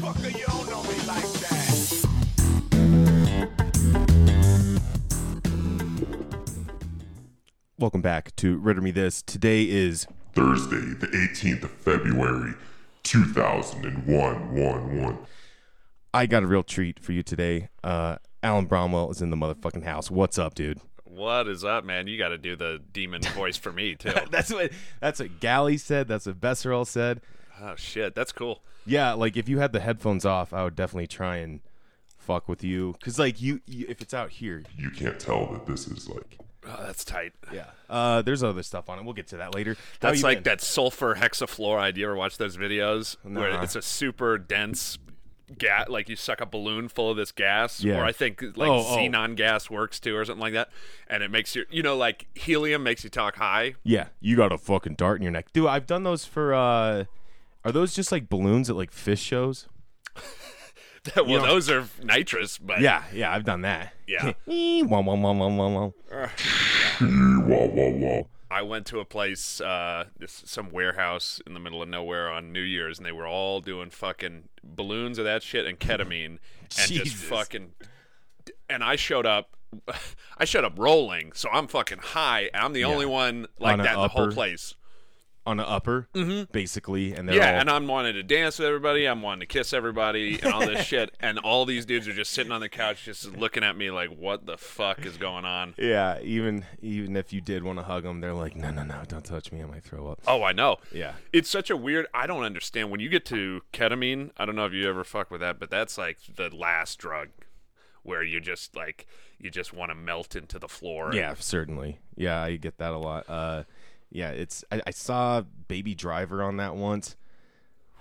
Motherfucker, you don't know me like that. Welcome back to Ritter Me This. Today is Thursday, the 18th of February, 2001. One, one. I got a real treat for you today. Uh, Alan Bromwell is in the motherfucking house. What's up, dude? What is up, man? You got to do the demon voice for me too. That's what that's what Galley said. That's what Besserell said. oh shit, that's cool. Yeah, like if you had the headphones off, I would definitely try and fuck with you. Cause like you, you if it's out here, You can't tell that this is like. Oh, that's tight. yeah. Uh, there's other stuff on it. We'll get to that later. How That's like been? that sulfur hexafluoride. You ever watch those videos where it's a super dense gas, like you suck a balloon full of this gas, Yeah. or I think like Oh, oh. xenon gas works too, or something like that, and it makes you, you know, like helium makes you talk high. Yeah, you got a fucking dart in your neck, dude. I've done those for. uh Are those just like balloons at like fish shows? well, know- those are nitrous, but Yeah, yeah, I've done that. Yeah. Wah, wah, wah, wah, wah, wah. Wah, wah, wah. I went to a place, uh, this, some warehouse in the middle of nowhere on New Year's, and they were all doing fucking balloons of that shit and ketamine, and just fucking. And I showed up, I showed up rolling, so I'm fucking high, and I'm the only one like On that in the whole place. On an upper, basically, and they're Mm-hmm. Yeah, all, and I'm wanting to dance with everybody. I'm wanting to kiss everybody and all this shit. And all these dudes are just sitting on the couch, just looking at me like, "What the fuck is going on?" yeah. Even even if you did want to hug them, they're like, no, no, no, don't touch me, I might throw up. Oh, I know. Yeah. It's such a weird. I don't understand when you get to ketamine. I don't know if you ever fuck with that, but that's like the last drug where you just like you just want to melt into the floor. Yeah, certainly. Yeah, I get that a lot. Uh, yeah, it's. I, I saw Baby Driver on that once.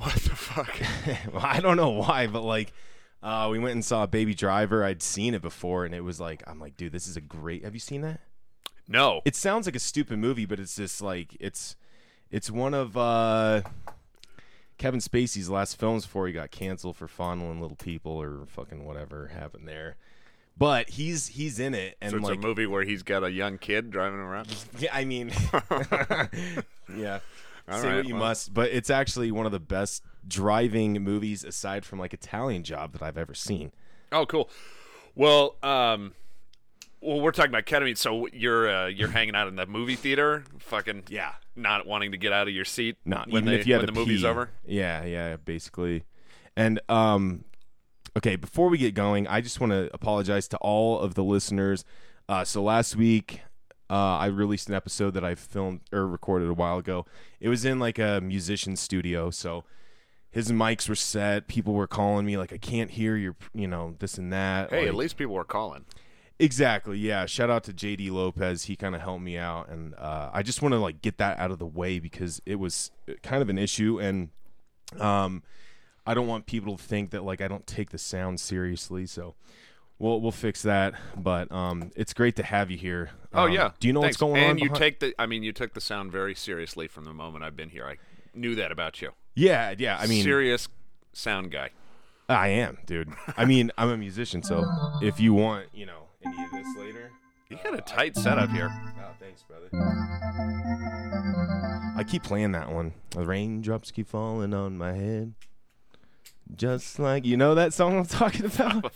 What the fuck? well, I don't know why, but like, uh, we went and saw Baby Driver. I'd seen it before, and it was like, I'm like, dude, this is a great. Have you seen that? No. It sounds like a stupid movie, but it's just like it's, it's one of uh, Kevin Spacey's last films before he got canceled for fondling little people or fucking whatever happened there. But he's he's in it, and so it's like a movie where he's got a young kid driving around. Yeah, I mean, yeah. All Say right, what you well. must, but it's actually one of the best driving movies aside from like Italian Job that I've ever seen. Oh, cool. Well, um, well, we're talking about ketamine. So you're uh, you're hanging out in the movie theater, fucking Yeah. not wanting to get out of your seat. Not when even they- if you had when the movie's over. Yeah, yeah, basically. And um, okay, before we get going, I just want to apologize to all of the listeners. Uh, so last week, uh, I released an episode that I filmed or recorded a while ago. It was in like a musician studio, so his mics were set. People were calling me like, "I can't hear your, you know, this and that." Hey, like- at least people were calling. Exactly. Yeah. Shout out to JD Lopez. He kind of helped me out, and uh, I just want to like get that out of the way because it was kind of an issue, and um, I don't want people to think that like I don't take the sound seriously. So we'll we'll fix that. But um, it's great to have you here. Oh Um, yeah. Do you know Thanks. what's going on? And you behind- take the. I mean, you took the sound very seriously from the moment I've been here. I knew that about you. Yeah. Yeah. I mean, serious sound guy. I am, dude. I mean, I'm a musician, so if you want, you know, any of this later. You got a tight setup here. Oh, thanks, brother. I keep playing that one. The raindrops keep falling on my head. Just like you know that song I'm talking about.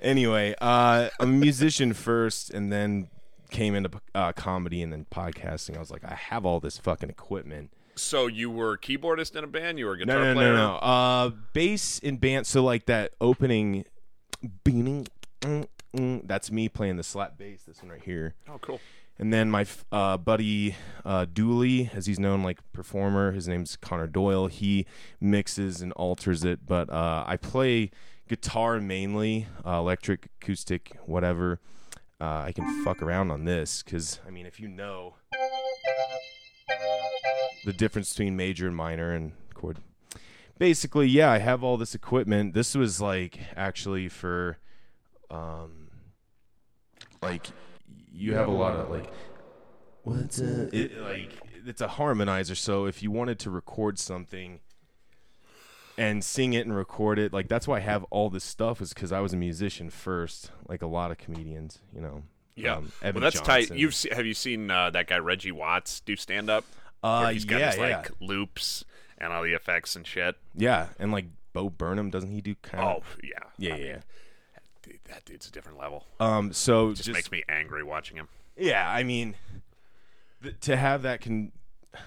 anyway, uh, I'm a musician first, and then came into uh, comedy and then podcasting. I was like, I have all this fucking equipment. So you were keyboardist in a band. You were a guitar No, no, player. no, no. Uh, bass in band. So like that opening, beaning. mm, mm, That's me playing the slap bass. This one right here. Oh, cool. And then my uh, buddy uh, Dooley, as he's known, like performer, his name's Connor Doyle. He mixes and alters it, but uh, I play guitar mainly, uh, electric, acoustic, whatever. Uh, I can fuck around on this because I mean, if you know the difference between major and minor and chord, basically, yeah, I have all this equipment. This was like actually for, um, like you have a lot of like what's a it, like it's a harmonizer so if you wanted to record something and sing it and record it like that's why i have all this stuff is because i was a musician first like a lot of comedians you know Yeah. um, well, that's tight. You've se- have you seen uh, that guy Reggie Watts do stand up? uh he's got yeah his yeah loops and all the effects and shit. yeah and like Bo Burnham, doesn't he do kind of Oh yeah, yeah, I yeah. mean, dude, that dude's a different level. Um, so Just, just, makes me angry watching him. yeah, I mean, th- to have that con,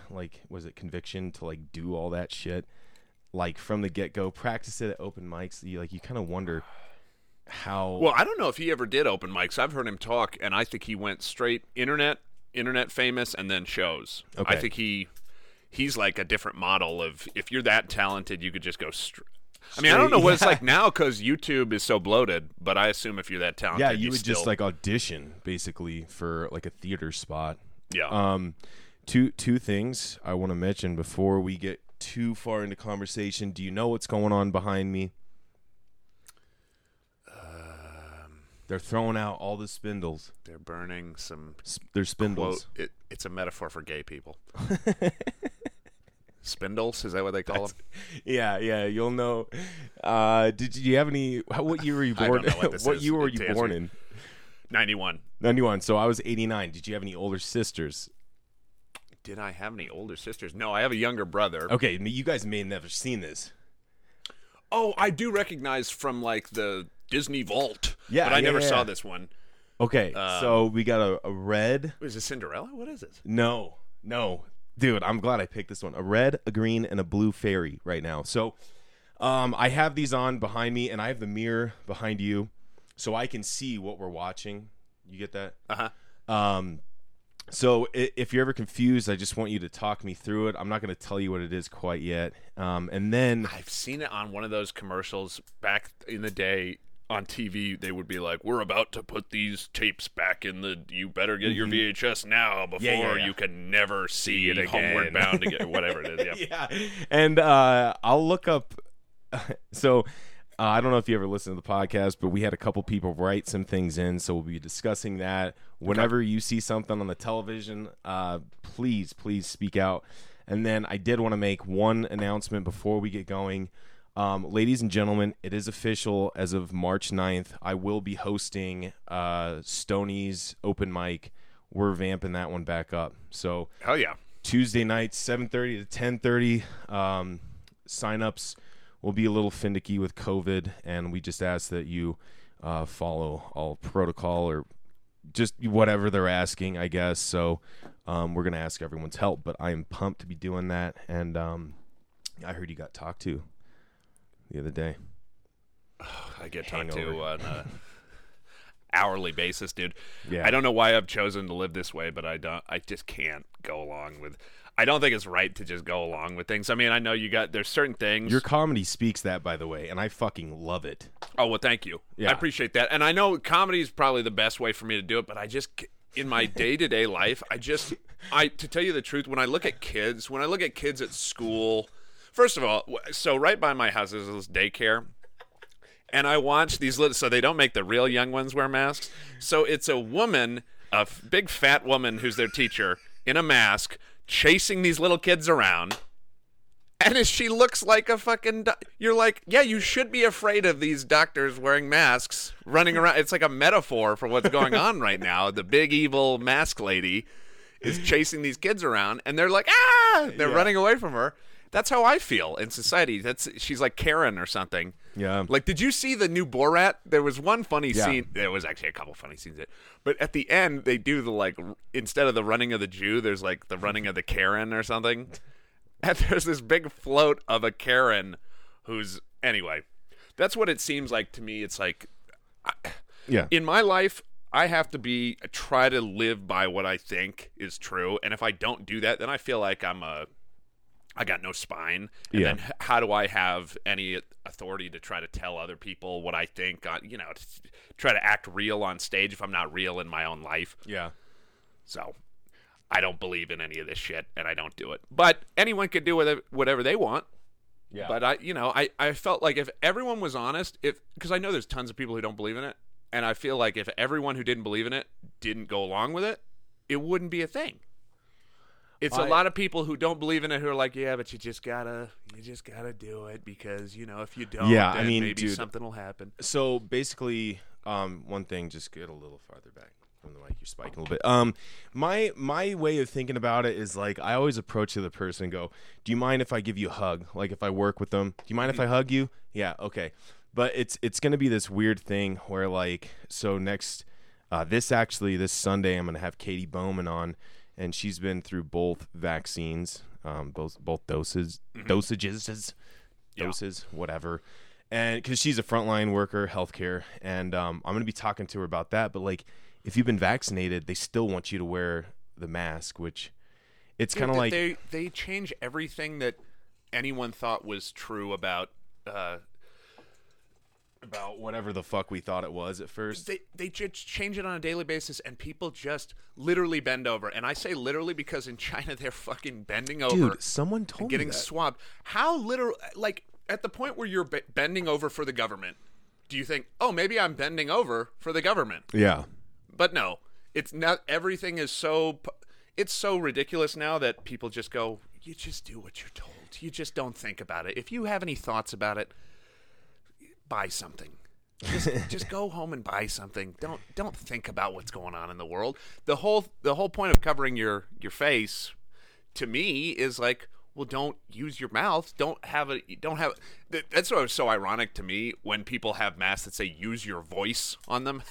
like, was it conviction to like do all that shit, like from the get go, practice it at open mics. You like, you kind of wonder how. Well, I don't know if he ever did open mics. I've heard him talk, and I think he went straight internet, internet famous, and then shows. Okay. I think he he's like a different model of if you're that talented, you could just go. Str- I mean, I don't know what it's like now because YouTube is so bloated, but I assume if you're that talented, yeah, you would still, just like audition basically for like a theater spot. yeah. Um, two two things I want to mention before we get too far into conversation. Do you know what's going on behind me? Um, They're throwing out all the spindles. They're burning some S- They're spindles. quote. It, it's a metaphor for gay people. Spindles is that what they call them? Yeah, yeah. You'll know. Uh, did you have any? how- What year were you born? don't what year were you born in? Ninety-one. Ninety-one. So I was eighty-nine. Did you have any older sisters? Did I have any older sisters? No, I have a younger brother. Okay, you guys may have never seen this. Oh, I do recognize from like the Disney Vault. Yeah, but I yeah, never yeah, saw this one. Okay, Um, so we got a, a red. Is it Cinderella? What is it? No, no, dude. I'm glad I picked this one. A red, a green, and a blue fairy right now. So, um, I have these on behind me, and I have the mirror behind you, so I can see what we're watching. You get that? Uh huh. Um, so if you're ever confused, I just want you to talk me through it. I'm not going to tell you what it is quite yet. Um, and then I've seen it on one of those commercials back in the day on TV. They would be like, "We're about to put these tapes back in the. You better get your VHS now before Mm-hmm. Yeah, yeah, yeah. you can never see it again. Homeward again." Bound again, whatever it is." Yeah. yeah, and uh, I'll look up. So uh, I don't know if you ever listen to the podcast, but we had a couple people write some things in, so we'll be discussing that. Whenever you see something on the television, uh, please, please speak out. And then I did want to make one announcement before we get going. Um, ladies and gentlemen, it is official as of March 9th. I will be hosting uh, Stoney's open mic. We're vamping that one back up. So Hell yeah. Tuesday nights, 7:30 to 10:30. Um, signups will be a little finicky with COVID, and we just ask that you uh, follow all protocol or just whatever they're asking, I guess. So um, we're gonna ask everyone's help, but I am pumped to be doing that. And um, I heard you got talked to the other day. I get talked to uh, on a hourly basis, dude. Yeah. I don't know why I've chosen to live this way, but I don't. I just can't go along with. I don't think it's right to just go along with things. I mean, I know you got there's certain things. Your comedy speaks that, by the way, and I fucking love it. oh well, thank you. Yeah. I appreciate that, and I know comedy is probably the best way for me to do it. But I just in my day to day life, I just I to tell you the truth, when I look at kids, when I look at kids at school, first of all, so right by my house is this daycare. and I watch these little. So they don't make the real young ones wear masks. So it's a woman, a f- big fat woman who's their teacher in a mask, chasing these little kids around. And as she looks like a fucking, do- you're like, yeah, you should be afraid of these doctors wearing masks running around. It's like a metaphor for what's going on right now. The big evil mask lady is chasing these kids around, and they're like, ah, they're Yeah. running away from her. That's how I feel in society. That's she's like Karen or something. Yeah. Like, did you see the new Borat? There was one funny Yeah. scene. There was actually a couple funny scenes. That, but at the end, they do the like instead of the running of the Jew, there's like the running of the Karen or something. And there's this big float of a Karen, who's anyway. That's what it seems like to me. It's like Yeah. in my life, I have to be try to live by what I think is true, and if I don't do that, then I feel like I'm a I got no spine. And Yeah. then how do I have any authority to try to tell other people what I think? On, you know, to try to act real on stage if I'm not real in my own life. yeah. So I don't believe in any of this shit, and I don't do it. But anyone can do whatever, whatever they want. Yeah. But I, you know, I, I felt like if everyone was honest, if because I know there's tons of people who don't believe in it, and I feel like if everyone who didn't believe in it didn't go along with it, it wouldn't be a thing. It's a I- lot of people who don't believe in it who are like, yeah, but you just gotta, you just gotta do it because you know if you don't, Yeah, I mean, maybe dude, something will happen. so basically, um, one thing, just get a little farther back. from the mic. You're spiking a little bit. Um, my my way of thinking about it is like I always approach the person and go, "Do you mind if I give you a hug? Like if I work with them, do you mind if I hug you? Yeah, okay." But it's it's gonna be this weird thing where like so next, uh, this actually this Sunday I'm gonna have Katie Bowman on, and she's been through both vaccines, um, both both doses dosages, doses, whatever and because she's a frontline worker, healthcare, and um, I'm gonna be talking to her about that. But like, if you've been vaccinated, they still want you to wear the mask, which it's kind of like they they change everything that anyone thought was true about. Uh, about whatever the fuck we thought it was at first. they they just change it on a daily basis, and people just literally bend over. And I say literally because in China they're fucking bending over, Dude, someone told and me getting swabbed. How literal? Like at the point where you're be- bending over for the government, do you think, oh, maybe I'm bending over for the government? yeah, But no, it's not. Everything is so. It's so ridiculous now that people just go. You just do what you're told. You just don't think about it. If you have any thoughts about it, buy something. Just, just go home and buy something. Don't don't think about what's going on in the world. The whole the whole point of covering your your face, to me, is like, well, don't use your mouth. Don't have a don't have. that- That's what was so ironic to me when people have masks that say use your voice on them.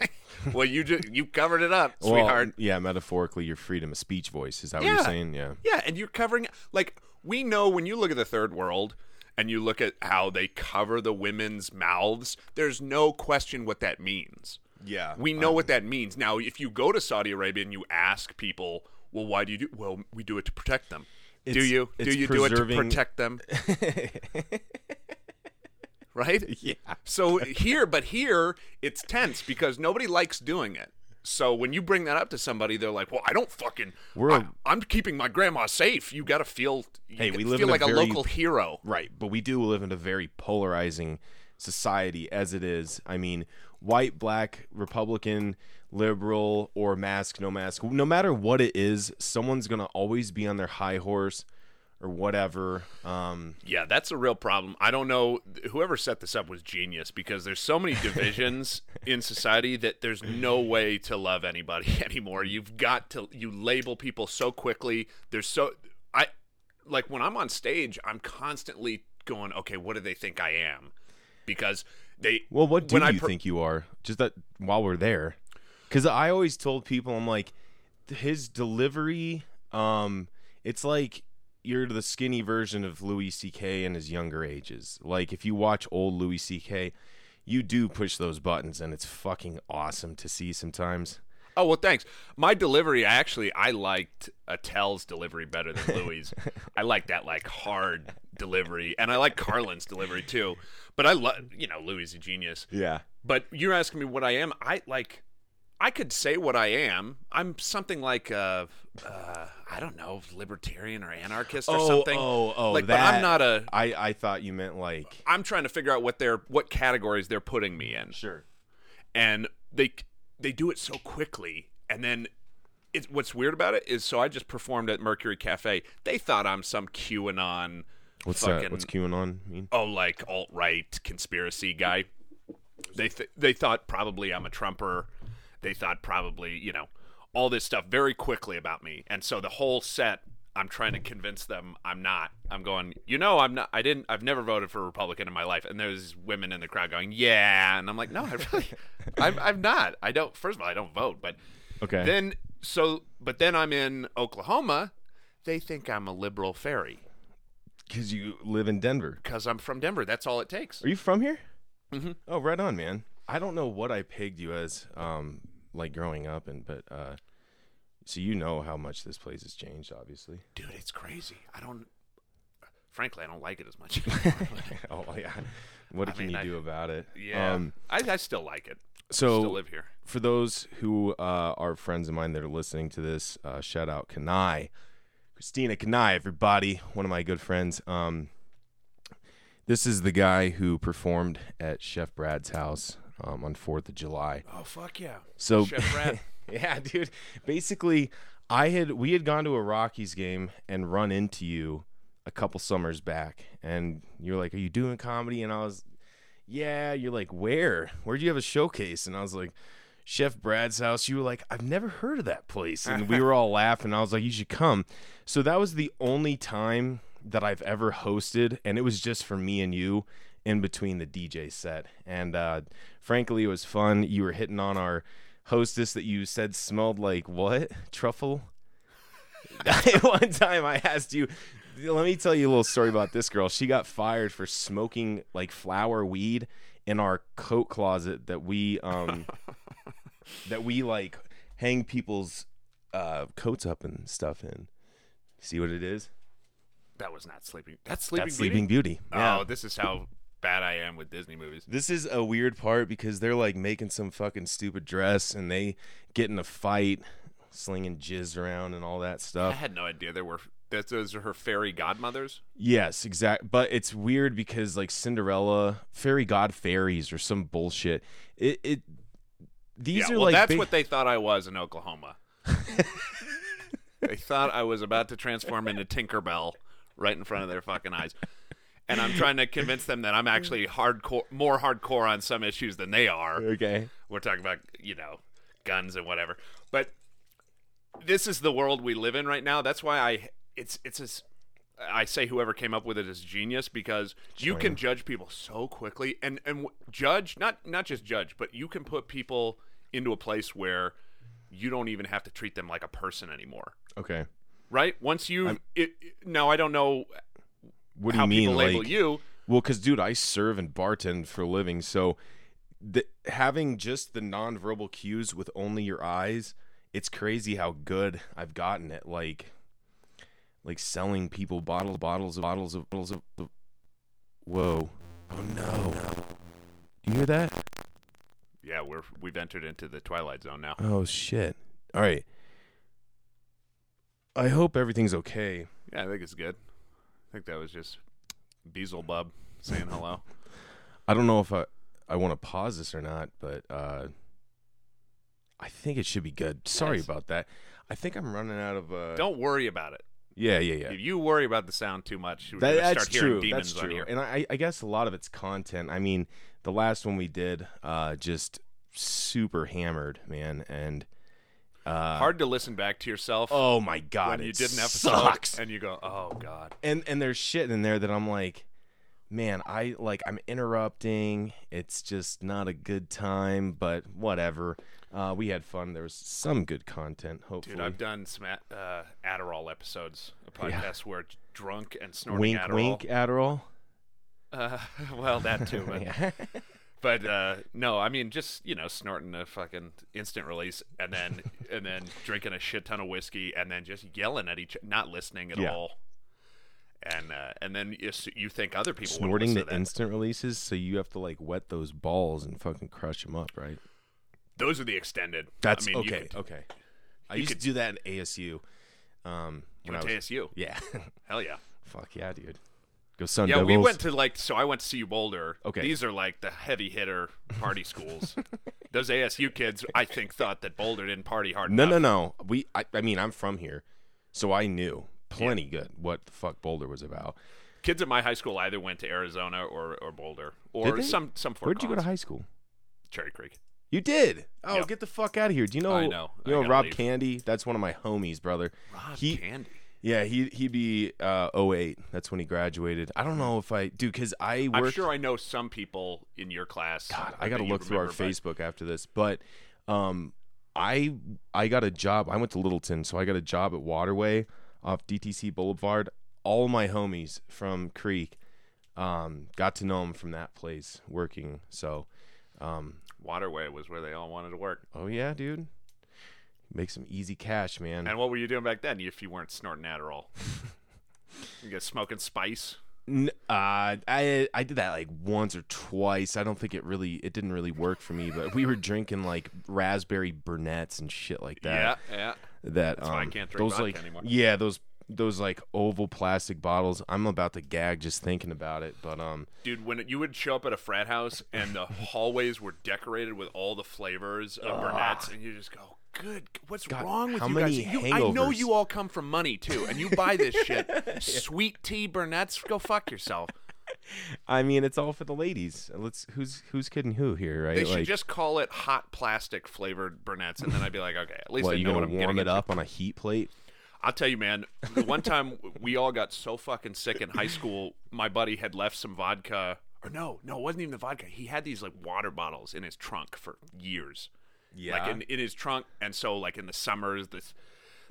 well, you just you covered it up, well, sweetheart. yeah, metaphorically, your freedom of speech voice is that what you're saying? Yeah, Yeah, and you're covering like we know when you look at the third world and you look at how they cover the women's mouths, there's no question what that means. yeah. We know what that means. Now, if you go to Saudi Arabia and you ask people, "Well, why do you do?" Well, we do it to protect them. do you? Do you do it to protect them? right? Yeah. So here, but here it's tense because nobody likes doing it. So when you bring that up to somebody, they're like, "Well, I don't fucking. We're a- I, am keeping my grandma safe. You got to feel. You Hey, we live feel in a like a, very- local hero. Right, but we do live in a very polarizing society as it is. I mean, white, black, Republican, liberal, or mask, no mask, no matter what it is, someone's going to always be on their high horse or whatever. Um, Yeah, that's a real problem. I don't know. Whoever set this up was genius because there's so many divisions in society that there's no way to love anybody anymore. You've got to you label people so quickly. There's so I like when I'm on stage, I'm constantly going, okay, what do they think I am? Because they well, what do when I you per- think you are? Just that while we're there. Because I always told people, I'm like, his delivery, um, it's like you're the skinny version of Louis C.K. in his younger ages. Like if you watch old Louis C.K., you do push those buttons, and it's fucking awesome to see sometimes. Oh well, thanks. My delivery, actually, I liked Attell's delivery better than Louis. I like that like hard delivery, and I like Carlin's delivery too. But I love, you know, Louis is a genius. Yeah. But you're asking me what I am. I like. I could say what I am. I'm something like uh, uh I don't know, libertarian or anarchist or Oh, something. oh, oh, Like, but I'm not a. I, I thought you meant like. I'm trying to figure out what they're what categories they're putting me in. Sure. and they they do it so quickly and then it's what's weird about it is so I just performed at Mercury Cafe. They thought I'm some QAnon What's fucking that? What's QAnon mean? oh like alt right conspiracy guy. They th- they thought probably I'm a Trumper. They thought probably you know all this stuff very quickly about me, and so the whole set. I'm trying to convince them I'm not. I'm going, you know, I'm not. I didn't. I've never voted for a Republican in my life. And there's women in the crowd going, yeah. And I'm like, no, I really, I'm, I'm not. I don't. First of all, I don't vote. But Okay. then, so, but then I'm in Oklahoma. They think I'm a liberal fairy Because you live in Denver. because I'm from Denver. That's all it takes. Are you from here? Mm-hmm. Oh, right on, man. I don't know what I pegged you as, um, like growing up, and but uh, so you know how much this place has changed, obviously. Dude, it's crazy. I don't. Frankly, I don't like it as much. oh yeah. What I can mean, you I- do about it? yeah, Um, I, I still like it. so still live here. for those who uh, are friends of mine that are listening to this, uh, shout out Kanai, Christina Kanai, everybody, one of my good friends. Um, this is the guy who performed at Chef Brad's house um, on Fourth of July. Oh fuck yeah! So Chef yeah, dude. Basically, I had we had gone to a Rockies game and run into you a couple summers back, and you're like, "Are you doing comedy?" And I was, "Yeah." You're like, "Where? Where'd you have a showcase?" And I was like, Chef Brad's house. You were like, I've never heard of that place. And we were all laughing. I was like, you should come. So that was the only time that I've ever hosted. And it was just for me and you in between the DJ set. And uh, frankly, it was fun. You were hitting on our hostess that you said smelled like what? Truffle? One time I asked you, let me tell you a little story about this girl. She got fired for smoking like flower weed in our coat closet that we um that we like hang people's uh coats up and stuff in. See what it is? That was not sleeping. That's sleeping. That's Beauty? Sleeping Beauty. Oh, this is how bad I am with Disney movies. This is a weird part because they're like making some fucking stupid dress and they get in a fight, slinging jizz around and all that stuff. I had no idea there were. That those are her fairy godmothers. Yes, exact. But it's weird because like Cinderella, fairy god fairies or some bullshit. It it these yeah, are well, like that's ba- what they thought I was in Oklahoma. they thought I was about to transform into Tinkerbell right in front of their fucking eyes. And I'm trying to convince them that I'm actually hardcore, more hardcore on some issues than they are. okay. We're talking about, you know, guns and whatever. But this is the world we live in right now. That's why I it's it's as I say whoever came up with it is genius because you can judge people so quickly and and judge not not just judge, but you can put people into a place where you don't even have to treat them like a person anymore. Okay. Right? Once you it, now I don't know What do how you mean people label like you. Well, cuz dude, I serve and bartend for a living, so the, having just the nonverbal cues with only your eyes, it's crazy how good I've gotten at like like selling people bottles bottles of bottles of bottles of, of Whoa. Oh no. You hear that? Yeah, we're we've entered into the twilight zone now. Oh shit. All right. I hope everything's okay. Yeah, I think it's good. I think that was just Beelzebub saying hello. I don't know if I I want to pause this or not, but uh I think it should be good. Sorry Yes. about that. I think I'm running out of uh Don't worry about it. Yeah, yeah, yeah. If you worry about the sound too much, you're That, gonna that's start hearing true. demons That's on true. here. And I, I guess a lot of it's content. I mean, the last one we did, uh, just super hammered, man, and uh, Hard to listen back to yourself Oh my god, when you it did an episode sucks. and you go, "Oh God." and and there's shit in there that I'm like, man, I like I'm interrupting. It's just not a good time, but whatever. Uh, we had fun. There was some good content. Hopefully, Dude, I've done some a- uh, Adderall episodes, a Yeah. podcast where drunk and snorting wink, Adderall. wink, Adderall. Uh, well, that too. But, Yeah. But uh, no, I mean just you know snorting a fucking instant release and then and then drinking a shit ton of whiskey and then just yelling at each, not listening at Yeah. all. And uh, and then you, you think other people Snorting the instant releases, so you have to like wet those balls and fucking crush them up, right? Those are the extended. That's I mean, okay. could- okay. I you used could- to do that in ASU. Um, You when went I to was, ASU. yeah. Hell yeah. Fuck yeah, dude. Sun Yeah, Devils. we went to like so I went to CU Boulder. Okay. These are like the heavy hitter party schools. Those ASU kids, I think, thought that Boulder didn't party hard No, enough. no, no. We. I, I mean, I'm from here, so I knew plenty good what the fuck Boulder was about. Kids at my high school either went to Arizona or, or Boulder or some some Fort Where'd you go to high school? Cherry Creek. You did. Oh, Yep. get the fuck out of here. Do you know? I know. You know gotta Rob leave. Candy? That's one of my homies, brother. Rob He- Candy. Yeah, he he'd be uh 08. That's when he graduated. I don't know if I do because I worked. I'm sure I know some people in your class. God, I got to look through our but- Facebook after this. But um, I I got a job. I went to Littleton, so I got a job at Waterway off DTC Boulevard. All my homies from Creek um, got to know him from that place working. So, um, Waterway was where they all wanted to work. oh yeah, dude, make some easy cash, man. And what were you doing back then if you weren't snorting Adderall? you guys smoking spice? N- uh, I I did that like once or twice. I don't think it really it didn't really work for me. But we were drinking like raspberry burnett's and shit like that. Yeah, yeah. that That's um, why I can't drink those like anymore. yeah those those like oval plastic bottles. I'm about to gag just thinking about it. But um, Dude, when you would show up at a frat house and the hallways were decorated with all the flavors of Burnett's, and you just go, "Good, what's God, wrong with you guys? You, I know you all come from money too, and you buy this shit. Sweet tea Burnett's, go fuck yourself." I mean, it's all for the ladies. Let's who's who's kidding who here, right? They should like, just call it hot plastic flavored brunettes, and then I'd be like, okay, at least I you know what I'm warm it up on a heat plate? I'll tell you, man. The one time we all got so fucking sick in high school, my buddy had left some vodka. Or no, no, it wasn't even the vodka. He had these like water bottles in his trunk for years. Yeah. Like in, in his trunk, and so like in the summers, the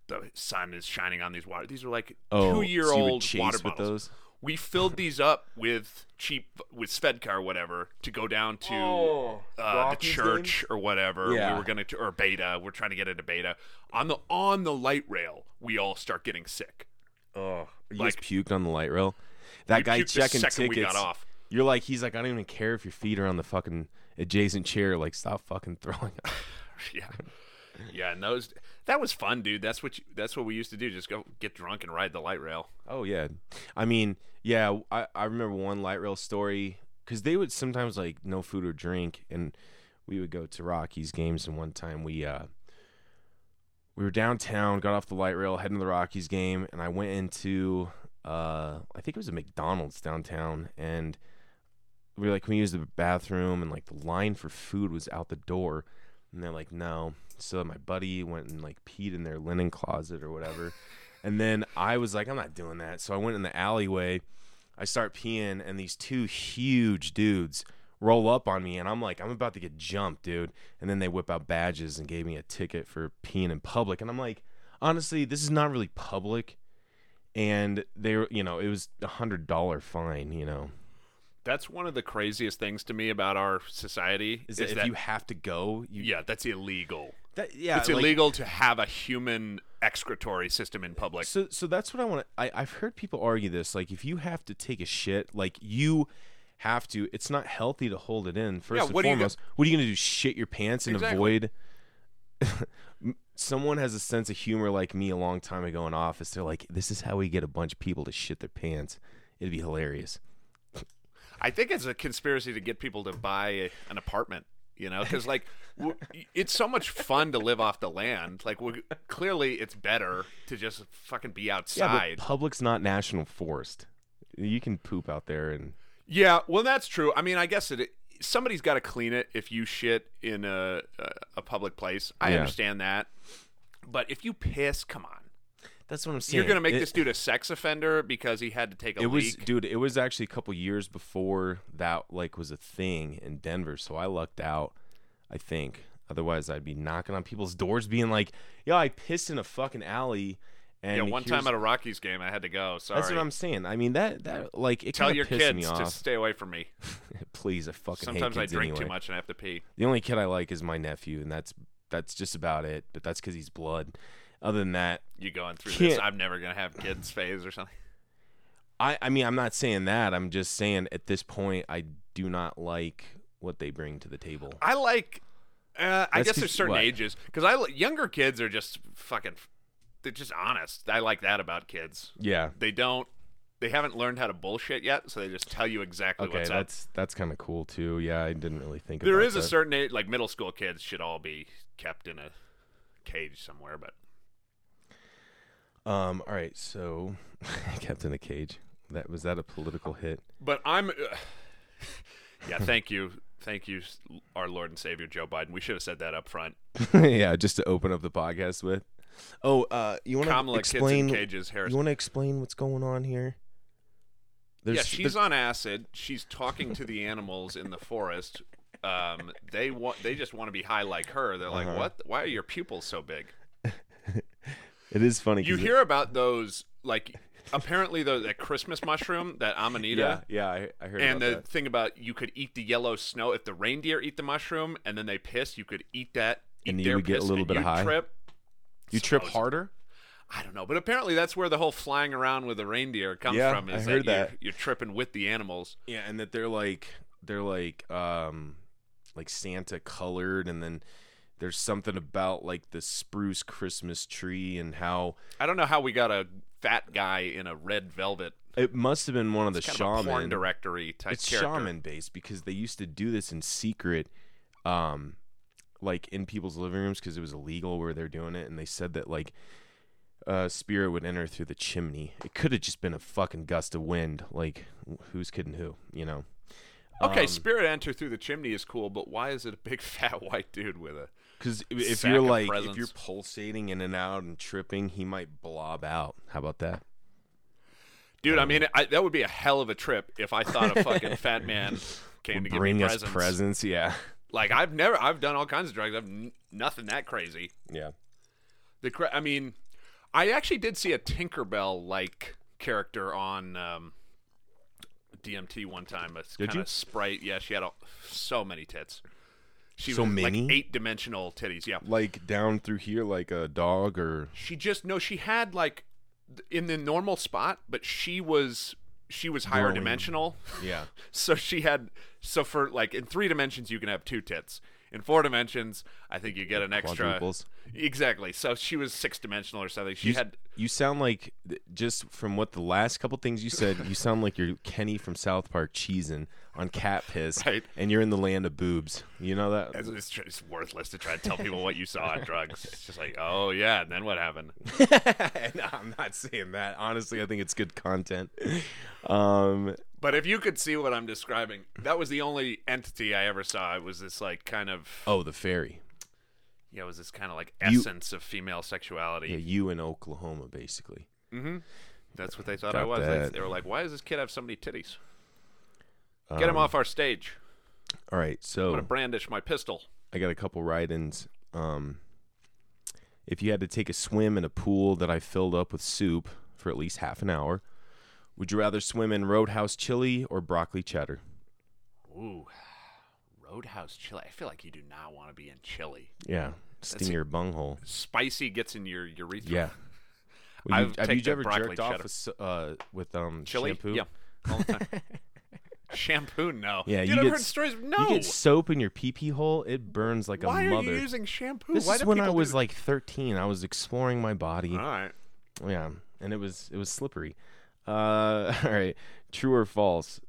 the sun is shining on these water. These are like Oh, two year so you would old chase water bottles. those? We filled these up with cheap with Svedka or whatever to go down to Oh, uh, the Rockies church or whatever. Yeah. We were gonna or beta. We're trying to get into beta on the on the light rail. We all start getting sick. Oh, you Like- just puked on the light rail. That guy checking tickets. we got off. You're like, he's like, I don't even care if your feet are on the fucking adjacent chair. Like, stop fucking throwing up. Yeah, yeah. And those that was fun, dude. That's what you, that's what we used to do. Just go get drunk and ride the light rail. Oh yeah, I mean, yeah, I, I remember one light rail story because they would sometimes like no food or drink, and we would go to Rockies games. And one time we uh we were downtown, got off the light rail, heading to the Rockies game, and I went into uh I think it was a McDonald's downtown, and we were like, "Can we use the bathroom?" And like the line for food was out the door, and they're like, "No." So my buddy went and like peed in their linen closet or whatever. And then I was like, I'm not doing that. So I went in the alleyway. I start peeing, and these two huge dudes roll up on me, and I'm like, I'm about to get jumped, dude. And then they whip out badges and gave me a ticket for peeing in public. And I'm like, honestly, this is not really public. And they, were, you know, it was a hundred dollar fine. You know, That's one of the craziest things to me about our society. is, that if you have to go, you yeah, that's illegal. that, yeah, it's like- illegal to have a human excretory system in public. So so that's what I want to I've heard people argue this like if you have to take a shit like you have to it's not healthy to hold it in first Yeah, and you go- foremost. what are you going to do shit your pants and Exactly. avoid Someone has a sense of humor like me a long time ago in office. They're like, "This is how we get a bunch of people to shit their pants." It'd be hilarious. I think it's a conspiracy to get people to buy a, an apartment. You know, because like it's so much fun to live off the land. Like clearly, it's better to just fucking be outside. Yeah, but public's not national forest. You can poop out there and Yeah, well, that's true. I mean, I guess it. Somebody's got to clean it if you shit in a a, a public place. I Yeah. understand that, but if you piss, come on, that's what I'm saying. you're gonna make It- this dude a sex offender because he had to take a it was leak. dude it was actually a couple years before that like was a thing in denver so i lucked out i think otherwise i'd be knocking on people's doors being like yo i pissed in a fucking alley and yeah, one time at a Rockies game, I had to go. Sorry. that's what i'm saying i mean that that like it Tell kinda your pissed me kids to stay away from me. please i fucking Sometimes hate I drink anyway. too much and I have to pee. the only kid i like is my nephew and that's that's just about it but that's because he's blood other than that You going through Can't- this? I'm never gonna have kids phase or something. I, I mean, I'm not saying that. I'm just saying at this point, I do not like what they bring to the table. I like. Uh, I guess there's certain what? ages because I younger kids are just fucking. They're just honest. I like that about kids. Yeah. They don't. They haven't learned how to bullshit yet, so they just tell you exactly Okay, what's up. that's that's kind of cool too. Yeah, I didn't really think There is a certain age, like middle school kids should all be kept in a cage somewhere, but Um. All right. So, kept in a cage. That was that a political hit? but I'm. Uh, yeah, thank you, thank you, our Lord and Savior Joe Biden. We should have said that up front. yeah, just to open up the podcast with. Oh, uh, you want to explain? in cages. Harris. You want to explain what's going on here? yeah, There's- she's on acid. She's talking to the animals in the forest. Um, they want. They just want to be high like her. They're like, Uh-huh. what? Why are your pupils so big? It is funny. You 'cause it- hear about those like. Apparently, the that Christmas mushroom, that amanita, yeah, I, I heard and about the that. thing about you could eat the yellow snow if the reindeer eat the mushroom and then they piss, you could eat that. Eat And you their would get a little and bit you'd high? Trip. You trip Supposed- harder. I don't know, but apparently that's where the whole flying around with the reindeer comes Yeah, from. Is I heard that, that. You're, you're tripping with the animals. Yeah, and that they're like they're like um like Santa colored and then there's something about like the spruce Christmas tree and how I don't know how we got a fat guy in a red velvet. it must have been one of the Kind of a porn shaman directory type it's character. shaman based because they used to do this in secret um like in people's living rooms because it was illegal where they're doing it and they said that like uh, spirit would enter through the chimney. It could have just been a fucking gust of wind. Like, who's kidding who? You know. Okay, Um, spirit enter through the chimney is cool, but why is it a big fat white dude with a? Because if you're of like, if you're pulsating in and out and tripping, he might blob out. How about that? Dude, I mean, I, that would be a hell of a trip if I thought a fucking fat man came to give Bring me us presents. presents. Yeah. Like I've never, I've done all kinds of drugs. I've n- nothing that crazy. Yeah. The cra- I mean, I actually did see a Tinkerbell like character on um, DMT one time. A Did kind you? of sprite. Yeah, she had a, so many tits. She So was many? like eight dimensional titties. Yeah. Like down through here, like a dog or. She just no, she had like in the normal spot, but she was she was higher Growing. dimensional. Yeah. So she had so for like in three dimensions you can have two tits. In four dimensions, I think you get an extra. Quadruples. Exactly. So she was six dimensional or something. She You, had you sound like just from what the last couple things you said, you sound like you're Kenny from South Park cheesing on cat piss, Right. and you're in the land of boobs. You know that? It's, it's, worthless to try to tell people what you saw on drugs. It's just like, oh yeah, and then what happened? no, I'm not saying that. Honestly, I think it's good content. Um, But if you could see what I'm describing, that was the only entity I ever saw. It was this like kind of oh, the fairy. yeah, it was this kind of like You- essence of female sexuality. Yeah, you in Oklahoma, basically. That's what they thought Got I was. They, that. they were like, why does this kid have so many titties? Get him Um, off our stage. All right, so I'm gonna brandish my pistol. I got a couple write-ins. Um, if you had to take a swim in a pool that I filled up with soup for at least half an hour, would you rather swim in Roadhouse chili or broccoli cheddar? Ooh, Roadhouse chili. I feel like you do not want to be in chili. Yeah, sting your bunghole. Spicy gets in your urethra. Yeah. You- I've have you ever jerked off with, uh, with um chili. shampoo? Yeah, all the time. shampoo? No. Yeah, Dude, you I've get heard stories. No. You get soap in your pee pee hole, it burns like Why a are mother. you using shampoo? this Why is when I was do- like 13. I was exploring my body. All right. Yeah, and it was it was slippery. Uh, all right, true or false?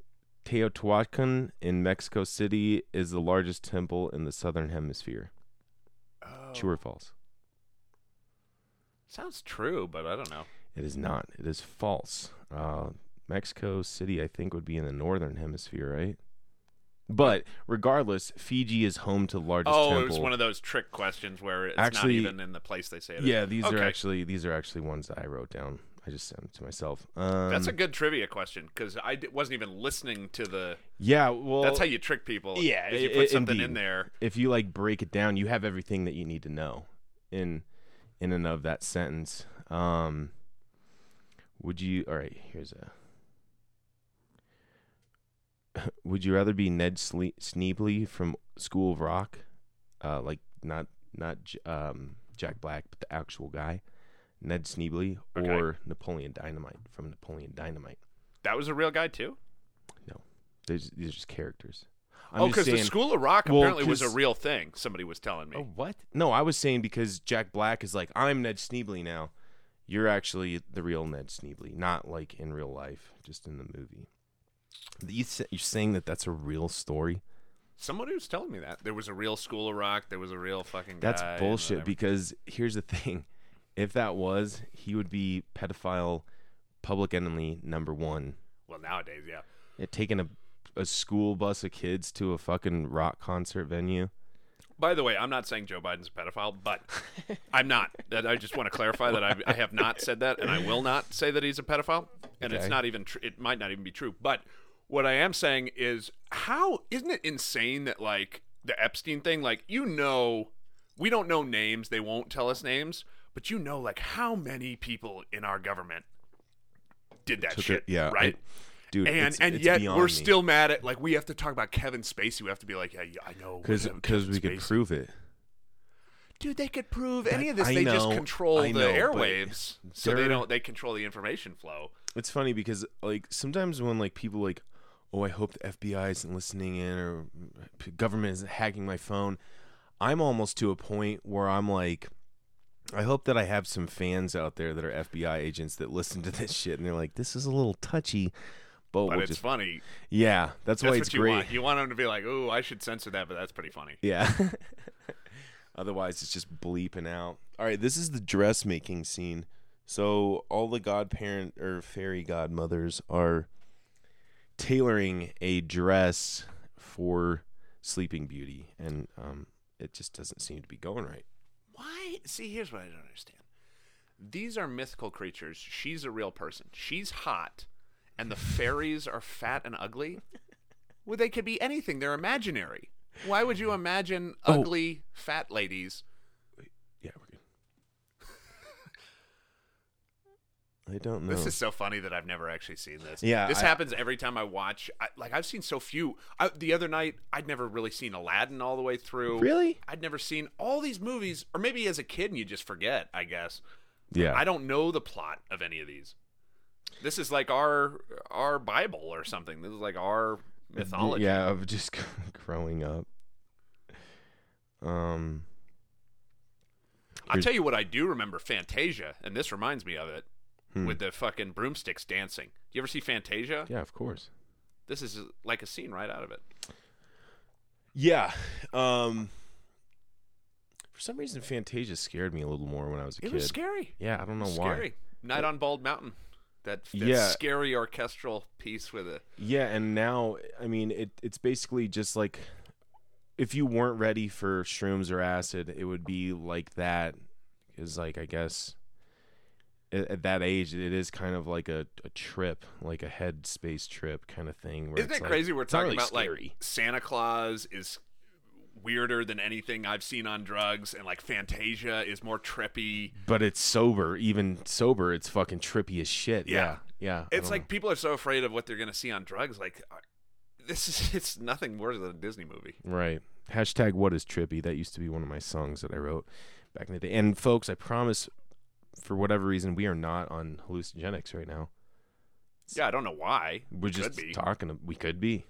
Teotihuacan in Mexico City is the largest temple in the southern hemisphere. Oh. True or false? Sounds true, but I don't know. It is not. It is false. Uh, Mexico City, I think, would be in the northern hemisphere, right? But regardless, Fiji is home to the largest Oh, temple. it was one of those trick questions where it's Actually- not even in the place they say it is. yeah, these are actually these are actually ones that I wrote down. I just them to myself. Um, That's a good trivia question because I d- wasn't even listening to the. yeah. Well, That's how you trick people. Yeah, if you put i- something in there. if you like break it down, you have everything that you need to know in in and of that sentence. Um, would you? All right, here's a. would you rather be Ned Sle- Schneebly from School of Rock, uh, like not not um, Jack Black, but the actual guy, Ned Schneebly, Okay. or Napoleon Dynamite from Napoleon Dynamite? That was a real guy too. There's, these are just characters. I'm oh, because the School of Rock Well, apparently was a real thing. Somebody was telling me. Oh, what? No, I was saying because Jack Black is like, I'm Ned Schneebly now. You're actually the real Ned Schneebly, not like in real life, just in the movie. You're saying that that's a real story? Somebody was telling me that there was a real School of Rock. There was a real fucking. That's bullshit because here's the thing. If that was, he would be pedophile public enemy number one. well, nowadays, yeah. Yeah, taking a, a school bus of kids to a fucking rock concert venue. By the way, I'm not saying Joe Biden's a pedophile, but I'm not. That I just want to clarify that I, I have not said that, and I will not say that he's a pedophile, and it's not even. Tr- it might not even be true. But what I am saying is, how isn't it insane that like the Epstein thing? Like you know, we don't know names. They won't tell us names, but you know, like how many people in our government did that Took shit? it- yeah, right. Dude. and it's- and it's yet we're me. still mad at like we have to talk about Kevin Spacey. We have to be like, yeah, yeah I know, because because we could prove it. Dude, they could prove any of this. I they just control the know, airwaves, so they don't. They control the information flow. It's funny because like sometimes when like people like, oh, I hope the FBI isn't listening in or government isn't hacking my phone. I'm almost to a point where I'm like, I hope that I have some fans out there that are FBI agents that listen to this shit and they're like, this is a little touchy, but, But we'll it's just funny. yeah, that's, That's why what it's you great. want. You want them to be like, "Ooh, I should censor that," but that's pretty funny. Yeah. Otherwise, it's just bleeping out. All right, this is the dressmaking scene. So all the godparent or fairy godmothers are tailoring a dress for Sleeping Beauty, and um, it just doesn't seem to be going right. Why? See, here's what I don't understand. These are mythical creatures. She's a real person. She's hot, and the fairies are fat and ugly. Well, they could be anything. They're imaginary. Why would you imagine Oh. ugly fat ladies? Yeah, we're good. I don't know. This is so funny that I've never actually seen this. Yeah, this I- happens every time I watch. I, like I've seen so few. I, the other night, I'd never really seen Aladdin all the way through. Really? I'd never seen all these movies, or maybe as a kid and you just forget. I guess. yeah. I don't know the plot of any of these. This is like our our Bible or something. This is like our mythology. Yeah, of just growing up. Um. I'll tell you what I do remember Fantasia, and this reminds me of it Hmm. with the fucking broomsticks dancing. Do you ever see Fantasia? Yeah, of course. This is like a scene right out of it. Yeah. Um. For some reason, Fantasia scared me a little more when I was a It kid. It was scary. Yeah, I don't know why. Scary. Night on Bald Mountain. That, that Yeah. scary orchestral piece with it. Yeah, and now I mean it. It's basically just like if you weren't ready for shrooms or acid, it would be like that. Is like I guess at, at that age, it is kind of like a, a trip, like a head space trip kind of thing. Where Isn't it like- crazy? We're talking really about like. Santa Claus is weirder than anything I've seen on drugs, and like Fantasia is more trippy. but it's sober. Even sober, it's fucking trippy as shit. Yeah. Yeah, yeah. It's like people are so afraid of what they're gonna see on drugs. Like uh, this is it's nothing worse than a Disney movie. right. Hashtag what is trippy? That used to be one of my songs that I wrote back in the day. And folks, I promise, for whatever reason, we are not on hallucinogenics right now. Yeah, I don't know why. We're We just be. talking. We could be.